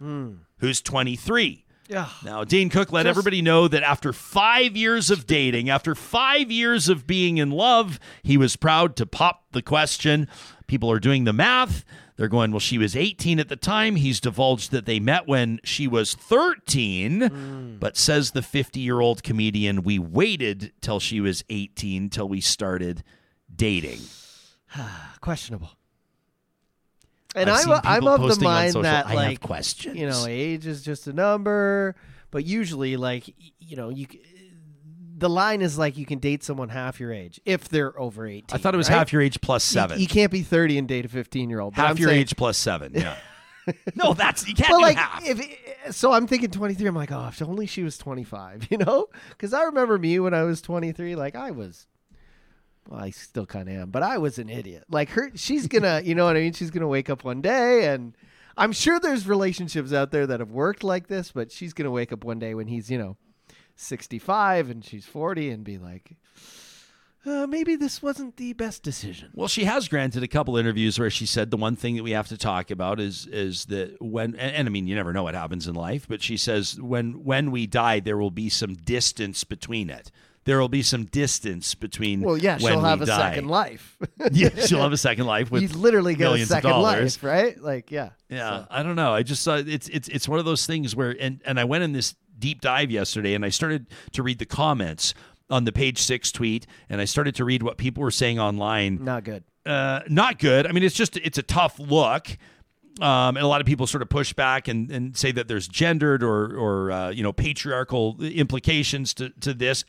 who's 23. Yeah. Now, Dane Cook let Just- everybody know that after five years of dating, after five years of being in love, he was proud to pop the question. People are doing the math. They're going, well, she was 18 at the time. He's divulged that they met when she was 13, hmm. but says the 50 year old comedian, we waited till she was 18 till we started dating. Questionable. And I've I'm, I'm of the mind social, that "I have like questions." you know age is just a number, but usually like you know you the line is like you can date someone half your age if they're over 18. I thought it was right? half your age plus You- seven. You, can't be 30 and date a 15 year old. half your age plus seven. Yeah. no, that's, you can't Well, do like half. if so, I'm thinking 23. I'm like, oh, if only she was 25, you know? Because I remember me when I was 23. Like I was, well, I still kind of am, but I was an idiot. Like her, she's gonna, you know what I mean? She's gonna wake up one day, and I'm sure there's relationships out there that have worked like this, but she's gonna wake up one day when he's, you know, 65 and she's 40, and be like. Uh, maybe this wasn't the best decision. Well, she has granted a couple interviews where she said the one thing that we have to talk about is is that when and, and I mean you never know what happens in life, but she says when when we die there will be some distance between it. There will be some distance between Well, yeah, she'll we have a die. second life. yeah, she'll have a second life with He's literally got a second life, right? Like, yeah. Yeah, I don't know. I just saw it's it's it's one of those things where and and I went in this deep dive yesterday and I started to read the comments on the page six tweet and I started to read what people were saying online. Not good. Uh, not good. I mean, it's just it's a tough look. Um, and a lot of people sort of push back and, and say that there's gendered or or uh, you know patriarchal implications to, to this,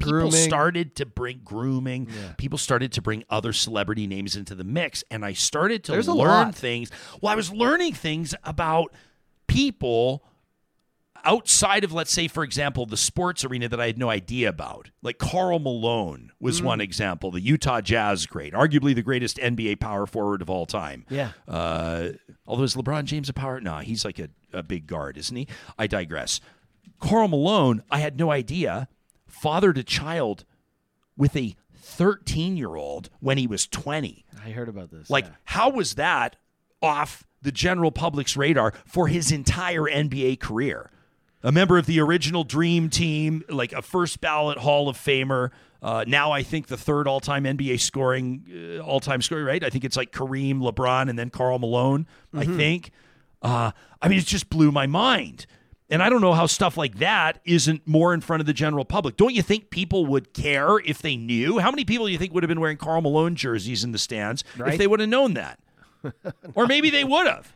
people Grooming. started to bring grooming. People started to bring other celebrity names into the mix, and I started to There's learn things. Well, I was learning things about people outside of, let's say, for example, the sports arena that I had no idea about. Like Karl Malone was Mm. one example, the Utah Jazz great, arguably the greatest NBA power forward of all time. Yeah. Uh, although is LeBron James a power? No, he's like a, a big guard, isn't he? I digress. Karl Malone, I had no idea, fathered a child with a 13 year old when he was 20. I heard about this. Like, yeah. how was that off the general public's radar for his entire NBA career? A member of the original Dream Team, like a first ballot Hall of Famer. Uh, now I think the third all-time NBA scoring, uh, all-time scoring, right? I think it's like Kareem, LeBron, and then Karl Malone. I think. Uh, I mean, it just blew my mind. And I don't know how stuff like that isn't more in front of the general public. Don't you think people would care if they knew? How many people do you think would have been wearing Karl Malone jerseys in the stands if they would have known that? or maybe they would have.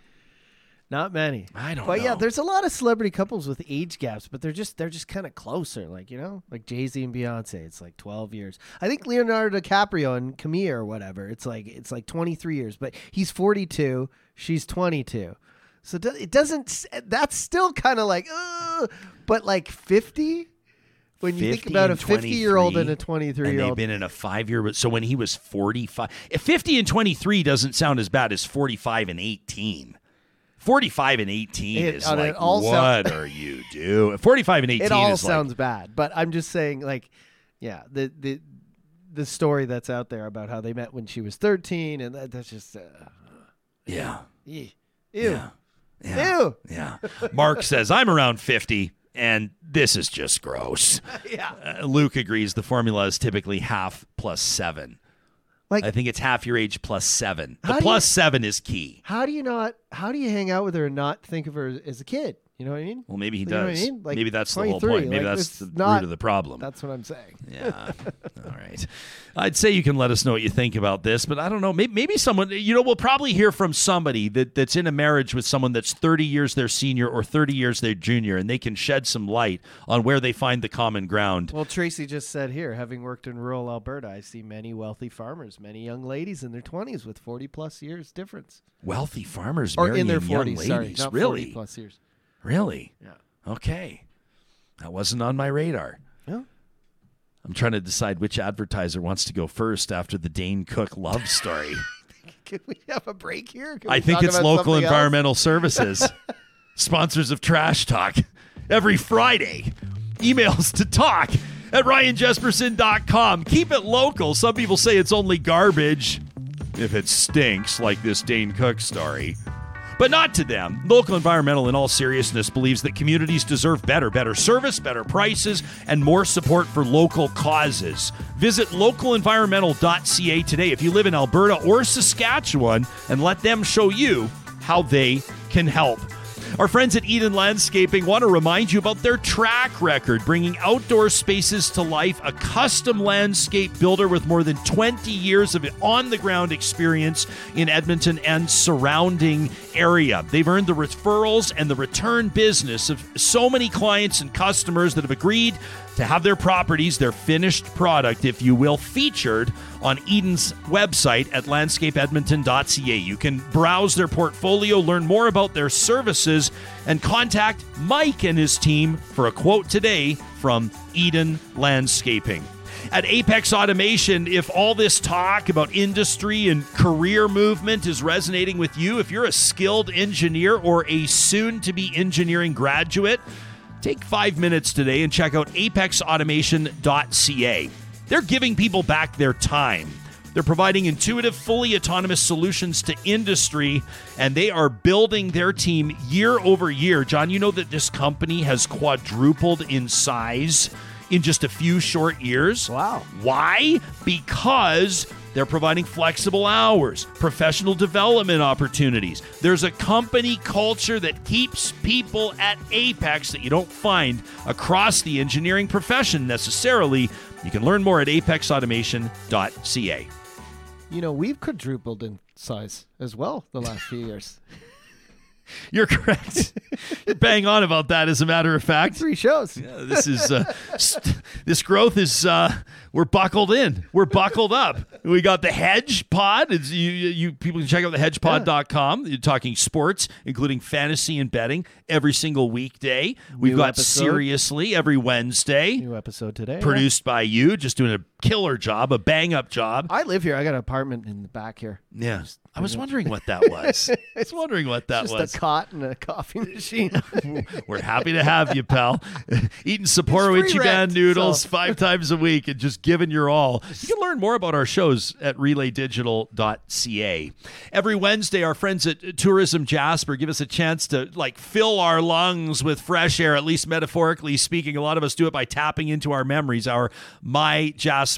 Not many. I don't But yeah, there's a lot of celebrity couples with age gaps, but they're just they're just kind of closer. Like you know, like Jay Z and Beyonce. It's like 12 years. I think Leonardo DiCaprio and Camila or whatever. It's like it's like 23 years, but he's 42, she's 22. So it doesn't. That's still kind of like, uh, but like 50. When you think about a 50 year old and a 23, 23 and year they've old, been in a five-year. But so when he was forty-five, if fifty and twenty-three doesn't sound as bad as forty-five and eighteen. Forty-five and eighteen It- is like, it all what sound- are you doing? Forty-five and eighteen it all sounds like, bad. But I'm just saying, like, yeah, the the the story that's out there about how they met when she was 13, and that, that's just. Uh, yeah, yeah, Ew. yeah. Ew. Yeah. Mark says, I'm around 50, and this is just gross. Yeah. Uh, Luke agrees the formula is typically half plus seven. Like, I think it's half your age plus seven. The plus you- seven is key. how do you not, how do you hang out with her and not think of her as a kid? You know what I mean? Well, maybe he You know what I does. mean? Like, maybe that's the whole point. Maybe like, that's the not- root of the problem. That's what I'm saying. Yeah. All right. I'd say you can let us know what you think about this, but I don't know. Maybe, maybe someone, you know, we'll probably hear from somebody that, that's in a marriage with someone that's 30 years their senior or 30 years their junior, and they can shed some light on where they find the common ground. Well, Tracy just said here, having worked in rural Alberta, I see many wealthy farmers, many young ladies in their 20s with 40 plus years difference. Wealthy farmers Or marrying in their young 40s, sorry, really? 40 plus years. Really? Yeah. Okay. That wasn't on my radar. Yeah. I'm trying to decide which advertiser wants to go first after the Dane Cook love story. Can we have a break here? I think it's local else? environmental services, sponsors of Trash Talk. Every Friday, emails to talk at ryanjespersen.com. Keep it local. Some people say it's only garbage if it stinks, like this Dane Cook story. But not to them. Local Environmental, in all seriousness, believes that communities deserve better, better service, better prices, and more support for local causes. Visit localenvironmental.ca today if you live in Alberta or Saskatchewan and let them show you how they can help. Our friends at Eden Landscaping want to remind you about their track record, bringing outdoor spaces to life, a custom landscape builder with more than 20 years of on the ground experience in Edmonton and surrounding area. They've earned the referrals and the return business of so many clients and customers that have agreed to have their properties, their finished product, if you will, featured on Eden's website at landscapeedmonton.ca. You can browse their portfolio, learn more about their services, and contact Mike and his team for a quote today from Eden Landscaping. At Apex Automation, if all this talk about industry and career movement is resonating with you, if you're a skilled engineer or a soon to be engineering graduate, Take five minutes today and check out apexautomation.ca. They're giving people back their time. They're providing intuitive, fully autonomous solutions to industry, and they are building their team year over year. John, you know that this company has quadrupled in size in just a few short years. Wow. Why? Because they're providing flexible hours, professional development opportunities. There's a company culture that keeps people at Apex that you don't find across the engineering profession necessarily. You can learn more at apexautomation.ca. You know, we've quadrupled in size as well the last few years. You're correct. You're bang on about that, as a matter of fact. Three shows. Yeah, this is uh, st- this growth is uh, we're buckled in. We're buckled up. We got the Hedge Pod. It's, you, you people can check out the hedgepod.com. You're talking sports, including fantasy and betting, every single weekday. We've New got episode. seriously every Wednesday. New episode today. Produced by you, just doing a killer job, a bang up job. I live here. I got an apartment in the back here. Yeah, I was wondering what that was. I was wondering what that Just was. a cot and a coffee machine. We're happy to have you, pal. Eating Sapporo Ichiban rent, noodles so- five times a week and just giving your all. You can learn more about our shows at relaydigital.ca. Every Wednesday, our friends at Tourism Jasper give us a chance to like fill our lungs with fresh air, at least metaphorically speaking. A lot of us do it by tapping into our memories, our My Jasper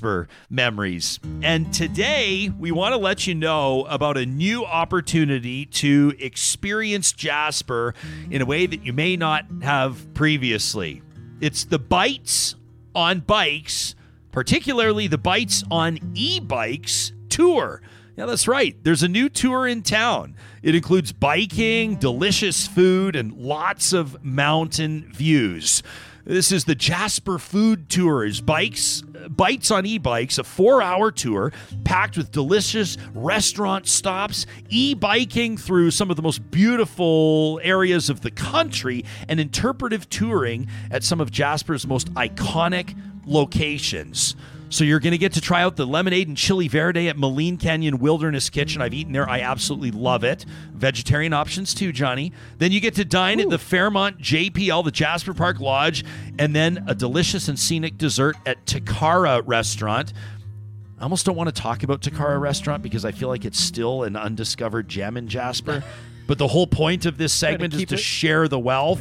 memories. And today, we want to let you know about a new opportunity to experience Jasper in a way that you may not have previously. It's the Bites on Bikes, particularly the Bites on e bikes tour. Yeah, that's right. There's a new tour in town. It includes biking, delicious food, and lots of mountain views. This is the Jasper Food Tour. Tours. Bikes, bites on e-bikes, a four-hour tour packed with delicious restaurant stops, e-biking through some of the most beautiful areas of the country, and interpretive touring at some of Jasper's most iconic locations. So you're going to get to try out the lemonade and chili verde at Maligne Canyon Wilderness Kitchen. I've eaten there. I absolutely love it. Vegetarian options too, Johnny. Then you get to dine at the Fairmont JPL, the Jasper Park Lodge, and then a delicious and scenic dessert at Tekarra Restaurant. I almost don't want to talk about Tekarra Restaurant because I feel like it's still an undiscovered gem in Jasper. but the whole point of this segment is to it- share the wealth.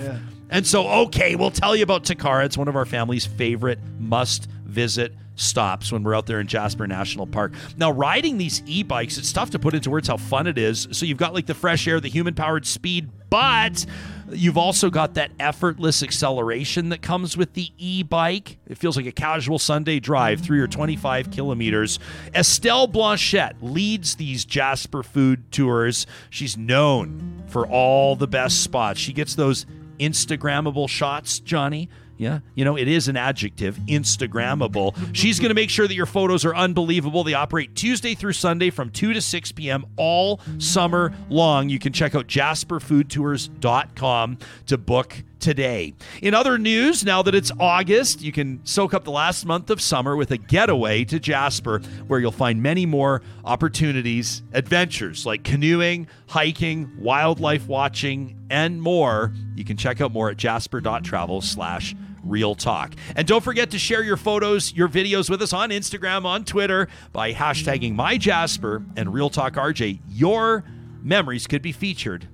And so, okay, we'll tell you about Tekarra. It's one of our family's favorite must visit stops when we're out there in Jasper National Park. Now, riding these e bikes, it's tough to put into words how fun it is. So, you've got like the fresh air, the human powered speed, but You've also got that effortless acceleration that comes with the e bike. It feels like a casual Sunday drive, three or 25 kilometers. Estelle Blanchette leads these Jasper food tours. She's known for all the best spots. She gets those Instagrammable shots, Johnny. Yeah, you know, it is an adjective, Instagrammable. She's going to make sure that your photos are unbelievable. They operate Tuesday through Sunday from 2 to 6 p.m. all summer long. You can check out jasperfoodtours.com to book today. In other news, now that it's August, you can soak up the last month of summer with a getaway to Jasper, where you'll find many more opportunities, adventures like canoeing, hiking, wildlife watching, and more. You can check out more at jasper.travel slash Real Talk. And don't forget to share your photos, your videos with us on Instagram, on Twitter by hashtagging MyJasper and Real Talk RJ. Your memories could be featured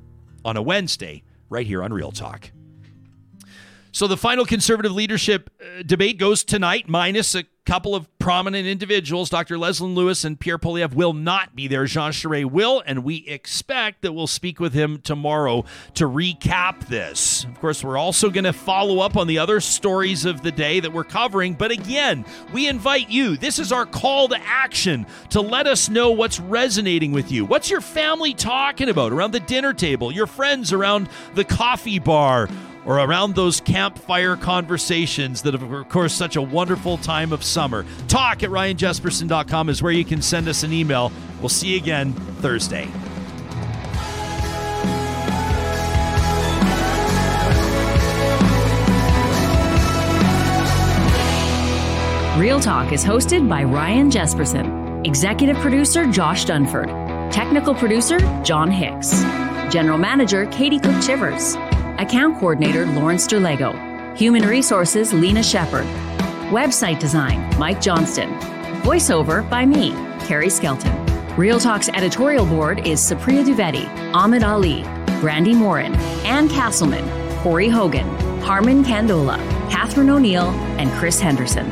on a Wednesday right here on Real Talk. So the final conservative leadership uh, debate goes tonight, minus a couple of prominent individuals. Dr. Leslyn Lewis and Pierre Poilievre will not be there. Jean Charest will, and we expect that we'll speak with him tomorrow to recap this. Of course, we're also going to follow up on the other stories of the day that we're covering. But again, we invite you. This is our call to action to let us know what's resonating with you. What's your family talking about around the dinner table, your friends around the coffee bar? Or around those campfire conversations that are, of course, such a wonderful time of summer. Talk at ryanjespersen.com is where you can send us an email. We'll see you again Thursday. Real Talk is hosted by Ryan Jespersen, executive producer Josh Dunford, technical producer John Hicks, general manager Katie Cook Chivers. Account Coordinator Lawrence Derlego. Human Resources Lena Shepard. Website Design Mike Johnston. Voiceover by me, Carrie Skelton. Real Talk's editorial board is Supriya Dwivedi, Ahmed Ali, Brandi Morin, Ann Castleman, Corey Hogan, Harman Kandola, Catherine O'Neill, and Chris Henderson.